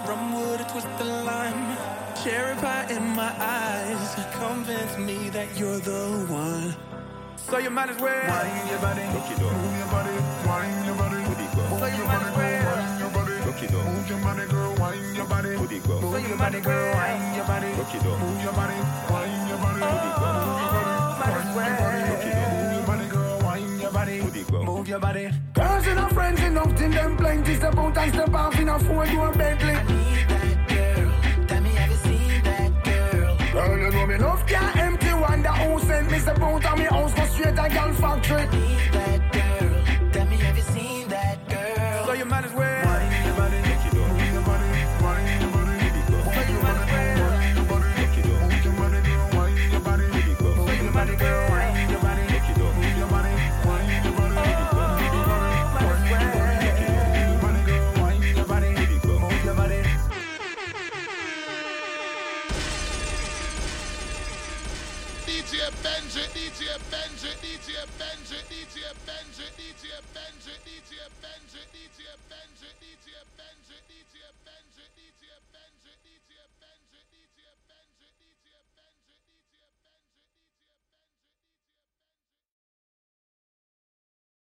Speaker 49: Rum wood, a twist the lime. Cherry pie in my eyes. Convince me that you're the one.
Speaker 34: So you might as well wind your body, move your body, wind your body, move your body, girl, wind your body, move your body, girl, wind your body, move your body, girl, wind your body, move your body, wind your body, move your body, girl, wind your body, move your body.
Speaker 43: Girls enough, friends enough, till them plenty. Step out and step off in a four door Bentley. Girl, you know me enough, can't empty. Wonder who sent me step out of me house, go straight to girl factory.